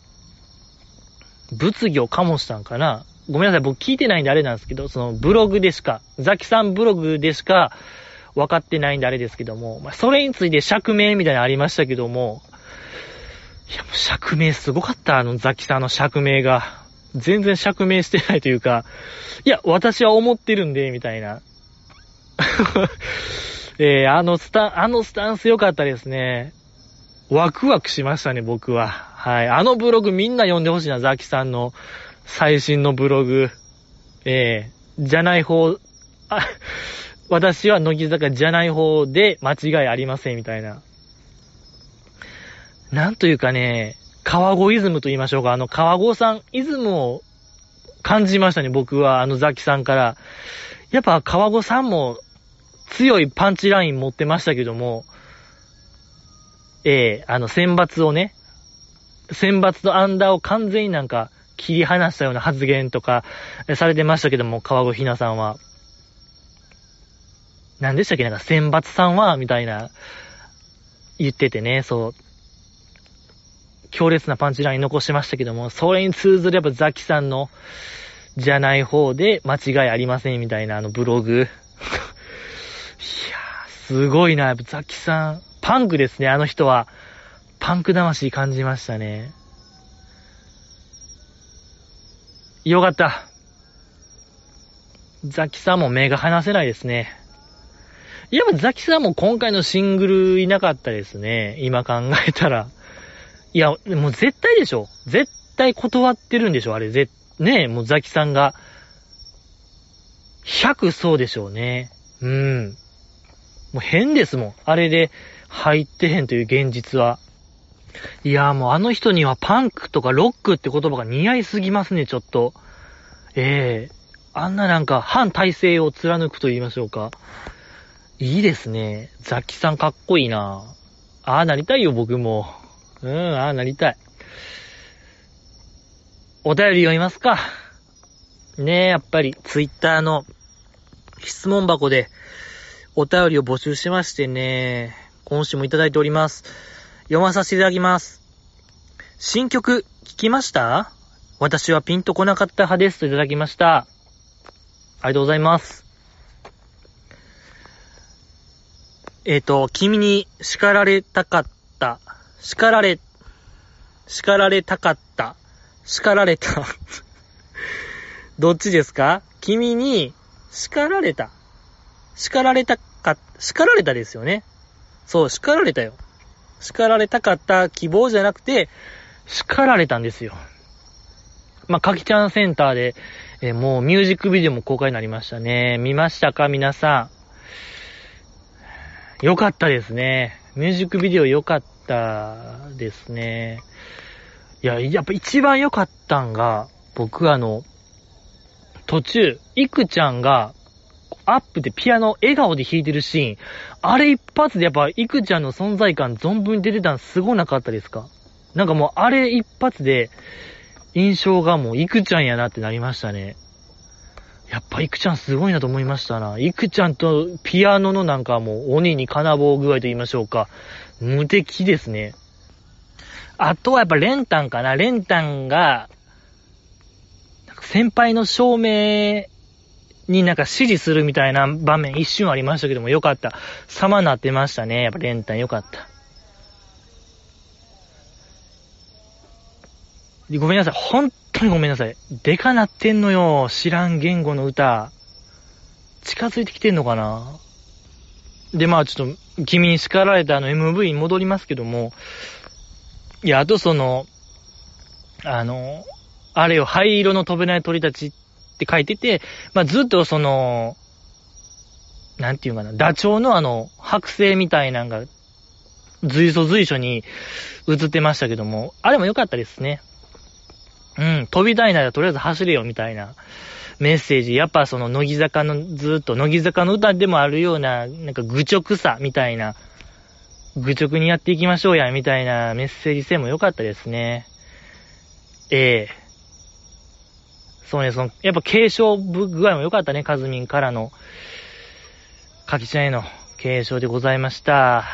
物議を醸したんかな。ごめんなさい、僕聞いてないんであれなんですけど、そのブログでしか、ザキさんブログでしか分かってないんであれですけども、まあ、それについて釈明みたいなのありましたけども、いや、もう釈明すごかった、あのザキさんの釈明が。全然釈明してないというか、いや、私は思ってるんで、みたいな。えー、あのスタン、あのスタンス良かったですね。ワクワクしましたね、僕は。はい。あのブログみんな読んでほしいな、ザキさんの最新のブログ。えー、じゃない方、あ、私は乃木坂じゃない方で間違いありません、みたいな。なんというかね、川越イズムと言いましょうか。あの、川越さんイズムを感じましたね、僕は。あのザキさんから。やっぱ川越さんも強いパンチライン持ってましたけども、ええー、あの、選抜をね、選抜とアンダーを完全になんか切り離したような発言とかされてましたけども、川越ひなさんは。何でしたっけ？なんか選抜さんは、みたいな、言っててね、そう。強烈なパンチライン残してましたけども、それに通ずるやっぱザキさんの、じゃない方で間違いありませんみたいなあのブログ。すごいな。やっぱザキさん、パンクですね、あの人は。パンク魂感じましたね。よかった。ザキさんも目が離せないですね。いやザキさんも今回のシングルいなかったですね。今考えたら。いや、もう絶対でしょ。絶対断ってるんでしょ、あれ。ぜ、ねえ、もうザキさんが。100そうでしょうね。うん。もう変ですもん。あれで入ってへんという現実は。いやもうあの人にはパンクとかロックって言葉が似合いすぎますね、ちょっと。ええー、あんななんか反体制を貫くと言いましょうか。いいですね。ザキさんかっこいいなああなりたいよ、僕も。うん、ああ、なりたい。お便り読みますか。ねえ、やっぱり、ツイッターの質問箱でお便りを募集しましてね、今週もいただいております。読まさせていただきます。新曲、聞きました？私はピンとこなかった派ですといただきました。ありがとうございます。えっ、ー、と、君に叱られたかった叱られ、叱られたかった。叱られた。どっちですか？君に叱られた。叱られたか、叱られたですよね。そう、叱られたよ。叱られたかった希望じゃなくて、叱られたんですよ。まあ、かきちゃんセンターで、えー、もうミュージックビデオも公開になりましたね。見ましたか皆さん。よかったですね。ミュージックビデオ良かったですね。いや、やっぱ一番良かったんが、僕あの、途中、いくちゃんが、アップでピアノ笑顔で弾いてるシーン、あれ一発でやっぱ、いくちゃんの存在感存分に出てたんすごなかったですか？なんかもう、あれ一発で、印象がもう、いくちゃんやなってなりましたね。やっぱいくちゃんすごいなと思いましたな。いくちゃんとピアノのなんかもう鬼に金棒具合と言いましょうか。無敵ですね。あとはやっぱレンタンかな。レンタンが、先輩の証明になんか指示するみたいな場面一瞬ありましたけどもよかった。様なってましたね。やっぱレンタよかった。ごめんなさい。本当にごめんなさい。でかなってんのよ。知らん言語の歌。近づいてきてんのかなで、まあちょっと、君に叱られたあの MV に戻りますけども、いや、あとその、あの、あれよ、灰色の飛べない鳥たちっって書いてて、まあずっとその、なんていうかな、ダチョウのあの、剥製みたいなんが、随所随所に映ってましたけども、あれも良かったですね。うん、飛びたいならとりあえず走れよみたいなメッセージ。やっぱその乃木坂のずっと乃木坂の歌でもあるような、なんか愚直さみたいな愚直にやっていきましょうや、みたいなメッセージ性も良かったですね。ええそうね、その、やっぱ継承具合も良かったね、カズミンからの、カキちゃんへの継承でございました。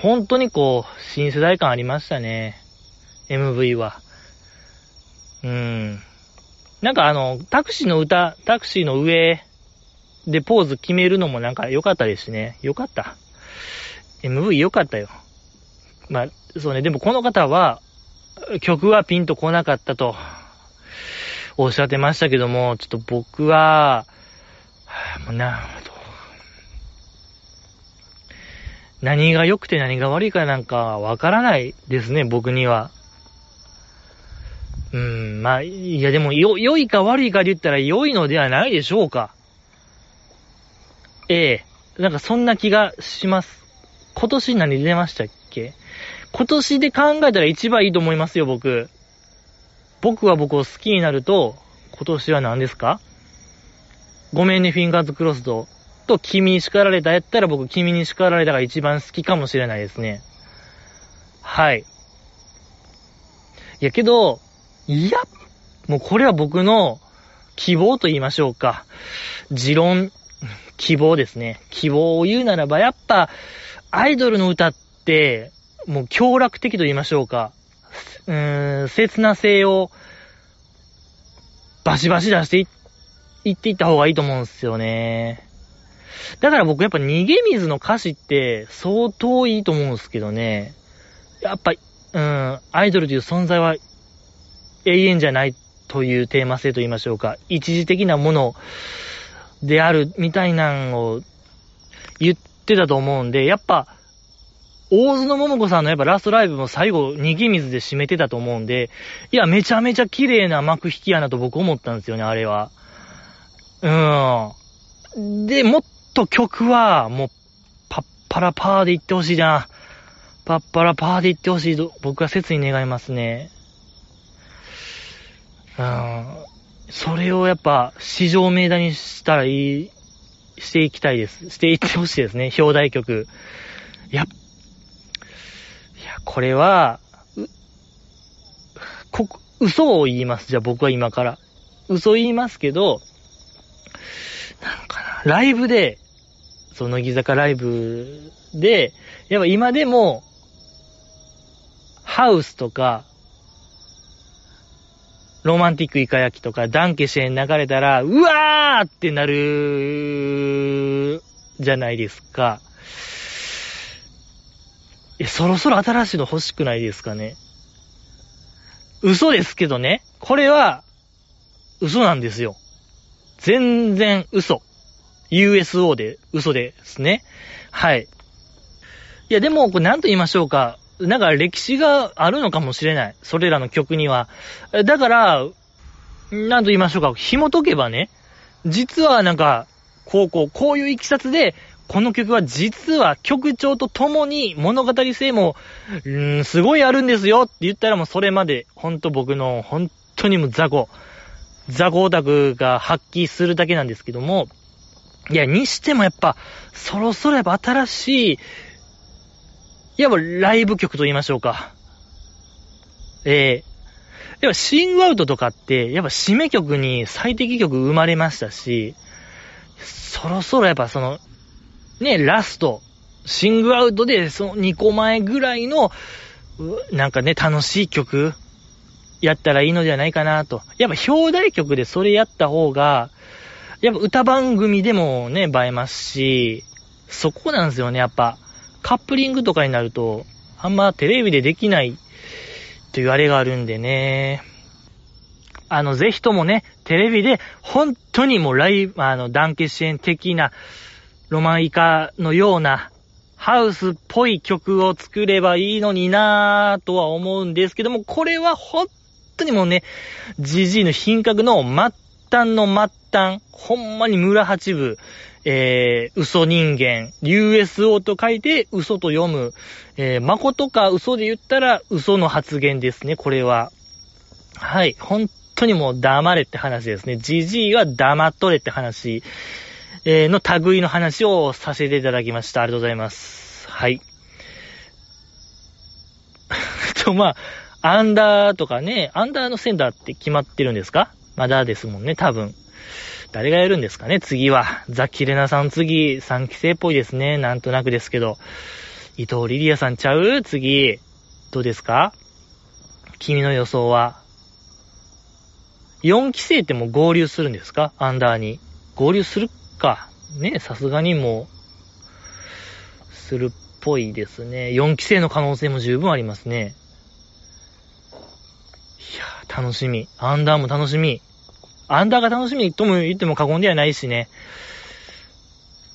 本当にこう、新世代感ありましたね。MV は。うん。なんかあの、タクシーの歌、タクシーの上でポーズ決めるのもなんか良かったですね。良かった。MV 良かったよ。まあ、そうね、でもこの方は、曲はピンと来なかったと、おっしゃってましたけども、ちょっと僕は、もうな、何が良くて何が悪いかなんかわからないですね、僕には。うん、まあ、いやでも、よ、良いか悪いかで言ったら良いのではないでしょうか。ええなんかそんな気がします。今年何出ましたっけ？今年で考えたら一番いいと思いますよ、僕。僕は僕を好きになると、今年は何ですか？ごめんね、フィンガーズクロスド。と、君に叱られたやったら僕、君に叱られたが一番好きかもしれないですね。はい。いやけど、いや、もうこれは僕の希望と言いましょうか。持論、希望ですね。希望を言うならば、やっぱ、アイドルの歌って、もう強楽的と言いましょうか。うーん、切な性を、バシバシ出していいっていった方がいいと思うんですよね。だから僕やっぱ逃げ水の歌詞って相当いいと思うんですけどね。やっぱ、うん、アイドルという存在は永遠じゃないというテーマ性と言いましょうか。一時的なものであるみたいなんを言ってたと思うんで、やっぱ、大津の桃子さんのやっぱラストライブも最後、逃げ水で締めてたと思うんで、いや、めちゃめちゃ綺麗な幕引きやなと僕思ったんですよね、あれは。うん。で、もっと曲は、もう、パッパラパーで行ってほしいな。パッパラパーで行ってほしいと、僕は切に願いますね。うん。それをやっぱ、市場名打にしたらいい、していきたいです。していってほしいですね、表題曲。やっこれは、う、こ、嘘を言います。じゃあ僕は今から。嘘言いますけど、なんかな、ライブで、その乃木坂ライブで、やっぱ今でも、ハウスとか、ロマンティックイカ焼きとか、ダンケシェン流れたら、うわーってなる、じゃないですか。え、そろそろ新しいの欲しくないですかね嘘ですけどね。これは、嘘なんですよ。全然嘘。USO で嘘ですね。はい。いや、でも、これ何と言いましょうか。なんか歴史があるのかもしれない。それらの曲には。だから、何と言いましょうか。紐解けばね、実はなんか、こうこう、こういういきさつで、この曲は実は曲調とともに物語性も、うー、すごいあるんですよって言ったらもうそれまで、ほんと僕の、本当にもう雑魚、雑魚オタクが発揮するだけなんですけども、いや、にしてもやっぱ、そろそろやっぱ新しい、いやっぱライブ曲と言いましょうか。ええー、やっぱシングアウトとかって、やっぱ締め曲に最適曲生まれましたし、そろそろやっぱその、ね、ラスト、シングアウトで、その2個前ぐらいの、なんかね、楽しい曲、やったらいいのではないかなと。やっぱ表題曲でそれやった方が、やっぱ歌番組でもね、映えますし、そこなんですよね、やっぱ。カップリングとかになると、あんまテレビでできないというあれがあるんでね。あの、ぜひともね、テレビで本当にもうライブ、あの、団結支援的な、ロマンイカのようなハウスっぽい曲を作ればいいのになぁとは思うんですけども、これは本当にもうね、ジジイの品格の末端の末端、ほんまに村八部、えー、嘘人間、USO と書いて嘘と読む、えー、誠か嘘で言ったら嘘の発言ですね、これは。はい、本当にもう黙れって話ですね。ジジイは黙っとれって話。えー、の類の話をさせていただきました。ありがとうございます。はい。と、まあ、アンダーとかね、アンダーのセンターって決まってるんですか？まだですもんね、多分。誰がやるんですかね、次は。ザ・キレナさん次、3期生っぽいですね。なんとなくですけど。伊藤リリアさんちゃう？次。どうですか？君の予想は。4期生ってもう合流するんですか？アンダーに。合流するか。ね、さすがにもう、するっぽいですね。4期生の可能性も十分ありますね。いやー、楽しみ。アンダーも楽しみ。アンダーが楽しみとも言っても過言ではないしね。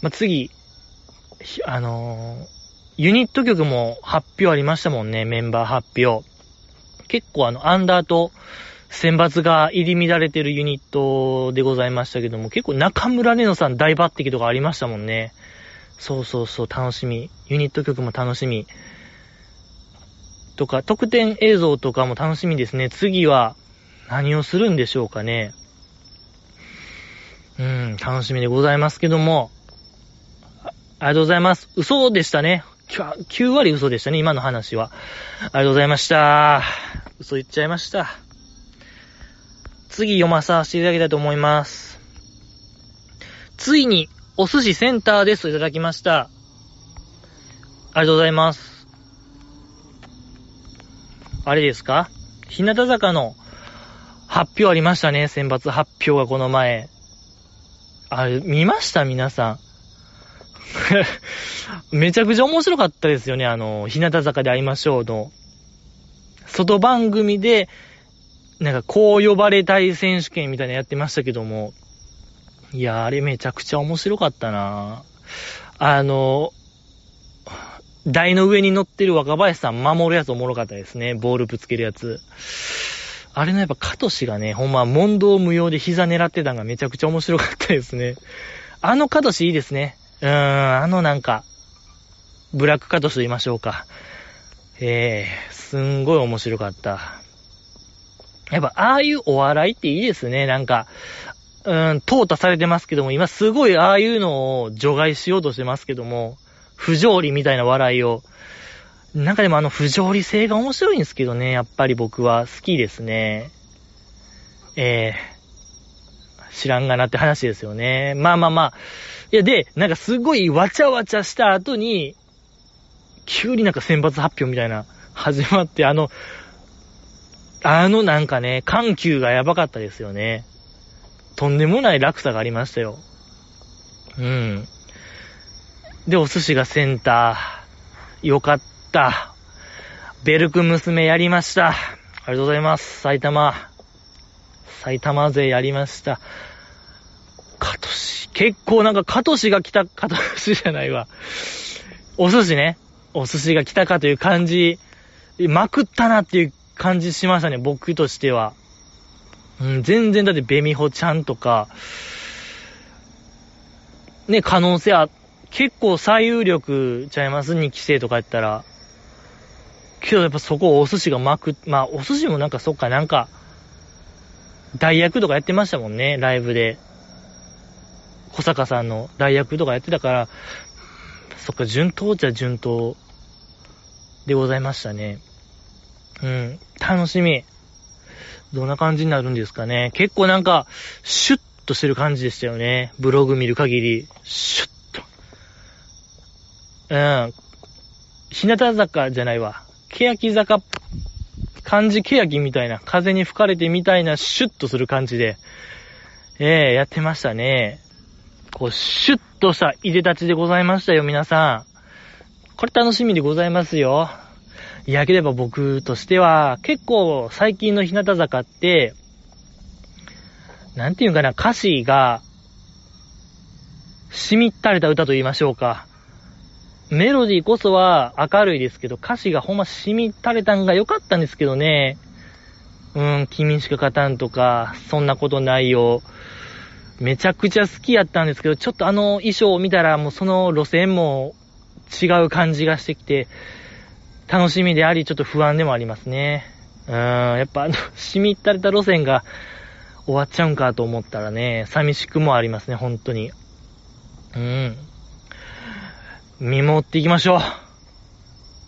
まあ、次、あのー、ユニット曲も発表ありましたもんね、メンバー発表。結構あの、アンダーと選抜が入り乱れてるユニットでございましたけども、結構中村玲乃さん大抜擢とかありましたもんね。そうそうそう、楽しみ。ユニット曲も楽しみ。とか、特典映像とかも楽しみですね。次は何をするんでしょうかね。うん、楽しみでございますけども、あありがとうございます。嘘でしたね。9割嘘でしたね、今の話は。ありがとうございました。嘘言っちゃいました。次読まさせていただきたいと思います。ついに、お寿司センターですといただきました。ありがとうございます。あれですか？日向坂の発表ありましたね。選抜発表がこの前。あれ、見ました？皆さん。めちゃくちゃ面白かったですよね。あの、日向坂で会いましょうの。外番組で、なんかこう呼ばれたい選手権みたいなやってましたけども。いや、あれめちゃくちゃ面白かったなあの、台の上に乗ってる若林さん守るやつおもろかったですね。ボールぶつけるやつ。あれのやっぱカトシがね、ほんま問答無用で膝狙ってたのがめちゃくちゃ面白かったですね。あのカトシいいですね。うーん、あのなんか、ブラックカトシと言いましょうか。えー、すんごい面白かった。やっぱ、ああいうお笑いっていいですね。なんか、うん、淘汰されてますけども、今すごいああいうのを除外しようとしてますけども、不条理みたいな笑いをなんかでもあの不条理性が面白いんですけどね、やっぱり僕は好きですね。えー、知らんがなって話ですよね。まあまあまあ。いや、で、なんかすごいわちゃわちゃした後に、急になんか選抜発表みたいな、始まって、あの、あのなんかね、緩急がやばかったですよね。とんでもない落差がありましたよ。うん。で、お寿司がセンター。よかった。ベルク娘やりました。ありがとうございます。埼玉。埼玉勢やりました。カトシ。結構なんかカトシが来た、カトシじゃないわ。お寿司ね。お寿司が来たかという感じ、まくったなっていう感じしましたね、僕としては。うん、全然だってベミホちゃんとか、ね、可能性は、結構最有力ちゃいます ?2 期生とかやったら。けどやっぱそこお寿司が巻く、まあお寿司もなんかそっかなんか、代役とかやってましたもんね、ライブで。小坂さんの代役とかやってたから、そっか、順当っちゃ順当でございましたね。うん、楽しみ。どんな感じになるんですかね。結構なんか、シュッとしてる感じでしたよね。ブログ見る限り、シュッと。うん。日向坂じゃないわ。欅坂、漢字欅みたいな、風に吹かれてみたいな、シュッとする感じで、ええー、やってましたね。こう、シュッとしたいでたちでございましたよ、皆さん。これ楽しみでございますよ。いやければ僕としては、結構最近の日向坂って、なんていうかな、歌詞が、しみったれた歌と言いましょうか。メロディーこそは明るいですけど、歌詞がほんま染み垂れたんが良かったんですけどね。うん、君しか勝たんとか、そんなことないよ。めちゃくちゃ好きやったんですけど、ちょっとあの衣装を見たらもうその路線も違う感じがしてきて、楽しみであり、ちょっと不安でもありますね。うん、やっぱあの、染みったれた路線が終わっちゃうんかと思ったらね、寂しくもありますね、本当に。うん。見守っていきましょう。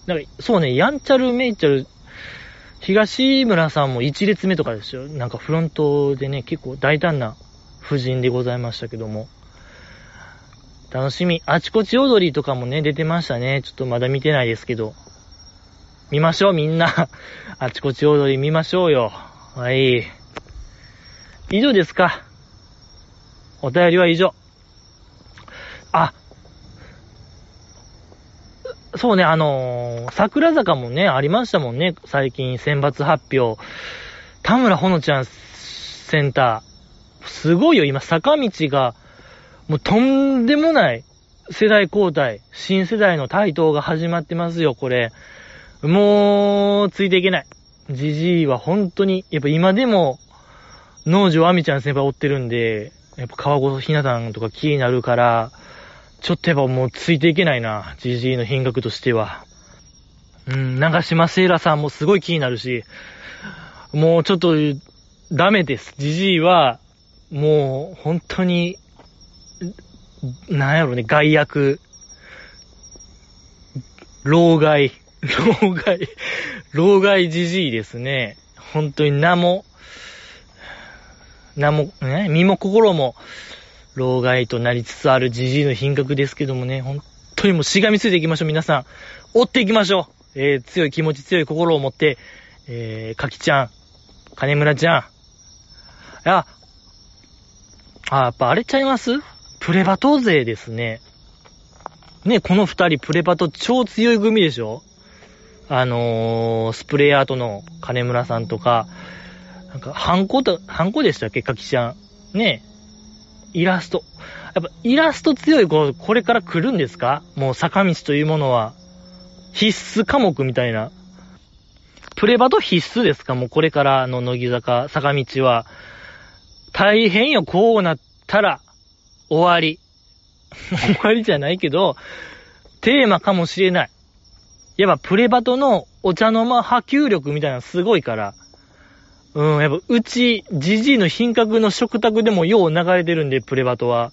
なんか、そうね、ヤンチャルメイチャル、東村さんも1列目とかですよ。なんかフロントでね、結構大胆な夫人でございましたけども。楽しみ。あちこち踊りとかもね、出てましたね。ちょっとまだ見てないですけど。見ましょう、みんな。あちこち踊り見ましょうよ。はい。以上ですか。お便りは以上。あ、そうね、あのー、桜坂もね、ありましたもんね。最近選抜発表。田村ほのちゃんセンター。すごいよ、今、坂道が、もうとんでもない世代交代、新世代の台頭が始まってますよ、これ。もう、ついていけない。じじいは本当に、やっぱ今でも、農場あみちゃん先輩追ってるんで、やっぱ川越ひな壇とか気になるから、ちょっとやっぱもうついていけないな、じじいの品格としては。うん、長島セイラさんもすごい気になるし、もうちょっと、ダメです。じじいは、もう、本当に、なんやろね、害悪、老害、老害、老害じじいですね。本当に名も、名も、ね、身も心も、老害となりつつあるじじいの品格ですけどもね、本当にもうしがみついていきましょう、皆さん。追っていきましょう。えー、強い気持ち、強い心を持って、えー、かきちゃん、金村ちゃん。いや、あ、やっぱあれちゃいます？プレバト勢ですね。ね、この二人プレバト超強い組でしょ？あのー、スプレーアートの金村さんとか、なんか、ハンコと、ハンコでしたっけかきちゃん。ねえイラスト。やっぱイラスト強い子、これから来るんですか？もう坂道というものは、必須科目みたいな。プレバト必須ですか？もうこれからの乃木坂、坂道は。大変よ、こうなったら、終わり。終わりじゃないけど、テーマかもしれない。やっぱプレバトのお茶の間波及力みたいなのすごいから。うん、やっぱ、うち、じじいの品格の食卓でもよう流れてるんで、プレバトは。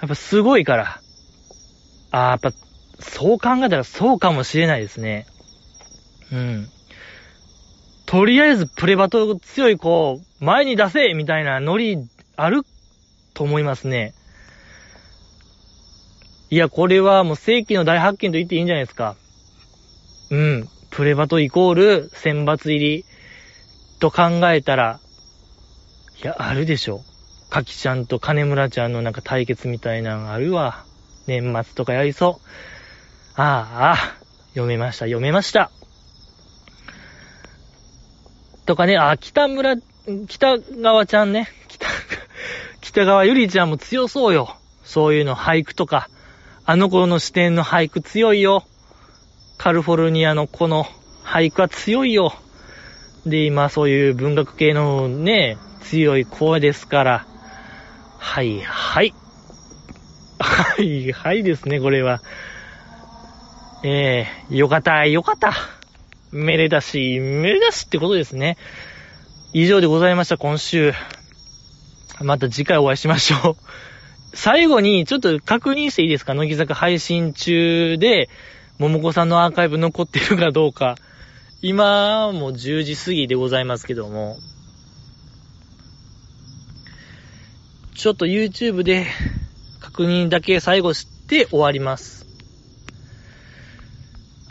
やっぱすごいから。ああ、やっぱ、そう考えたらそうかもしれないですね。うん。とりあえずプレバト強い子を、前に出せみたいなノリあると思いますね。いや、これはもう世紀の大発見と言っていいんじゃないですか。うん。プレバトイコール選抜入り。と考えたら、いや、あるでしょ。かきちゃんと金村ちゃんのなんか対決みたいなのあるわ。年末とかやりそう。ああ、ああ読めました、読めました。とかね、あ、北村、北川ちゃんね。北、北川ゆりちゃんも強そうよ。そういうの俳句とか。あの頃の視点の俳句強いよ。カリフォルニアのこの俳句は強いよ。で、今そういう文学系のね、強い声ですから、はいはい。はいはいですね、これは。ええー、よかった、よかった。めでたし、めでたしってことですね。以上でございました、今週。また次回お会いしましょう。最後に、ちょっと確認していいですか？乃木坂配信中で、桃子さんのアーカイブ残ってるかどうか。今も10時過ぎでございますけども、ちょっと YouTube で確認だけ最後して終わります。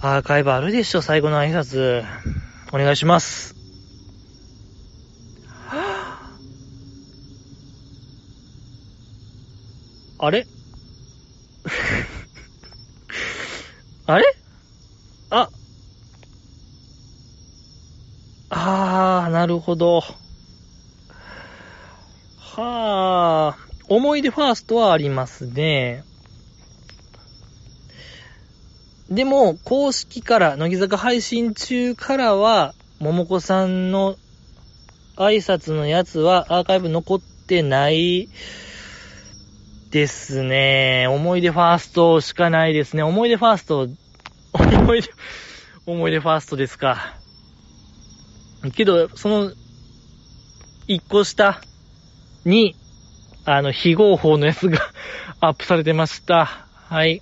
アーカイブあるでしょ、最後の挨拶。お願いします。あれ？あれ？あ、あー、なるほど。はあ、思い出ファーストはありますね。でも、公式から、乃木坂配信中からは、桃子さんの挨拶のやつはアーカイブ残ってないですね。思い出ファーストしかないですね。思い出ファースト、思い出、思い出ファーストですか。けど、その、一個下に、あの、非合法のやつが アップされてました。はい。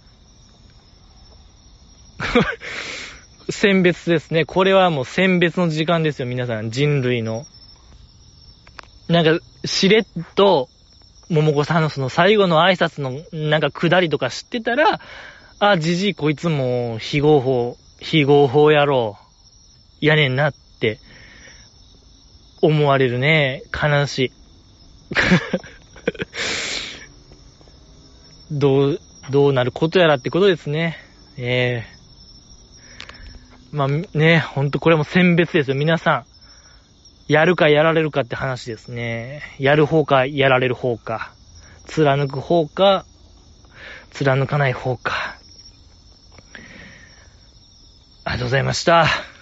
選別ですね。これはもう選別の時間ですよ、皆さん。人類の。なんか、しれっと、桃子さんのその最後の挨拶のなんか下りとか知ってたら、あ、じじいこいつも非合法、非合法やろう。やねんなって思われるね。悲しい。どう、どうなることやらってことですね。ええまあね、ほんとこれも選別ですよ。皆さん。やるかやられるかって話ですね。やる方かやられる方か。貫く方か、貫かない方か。ありがとうございました。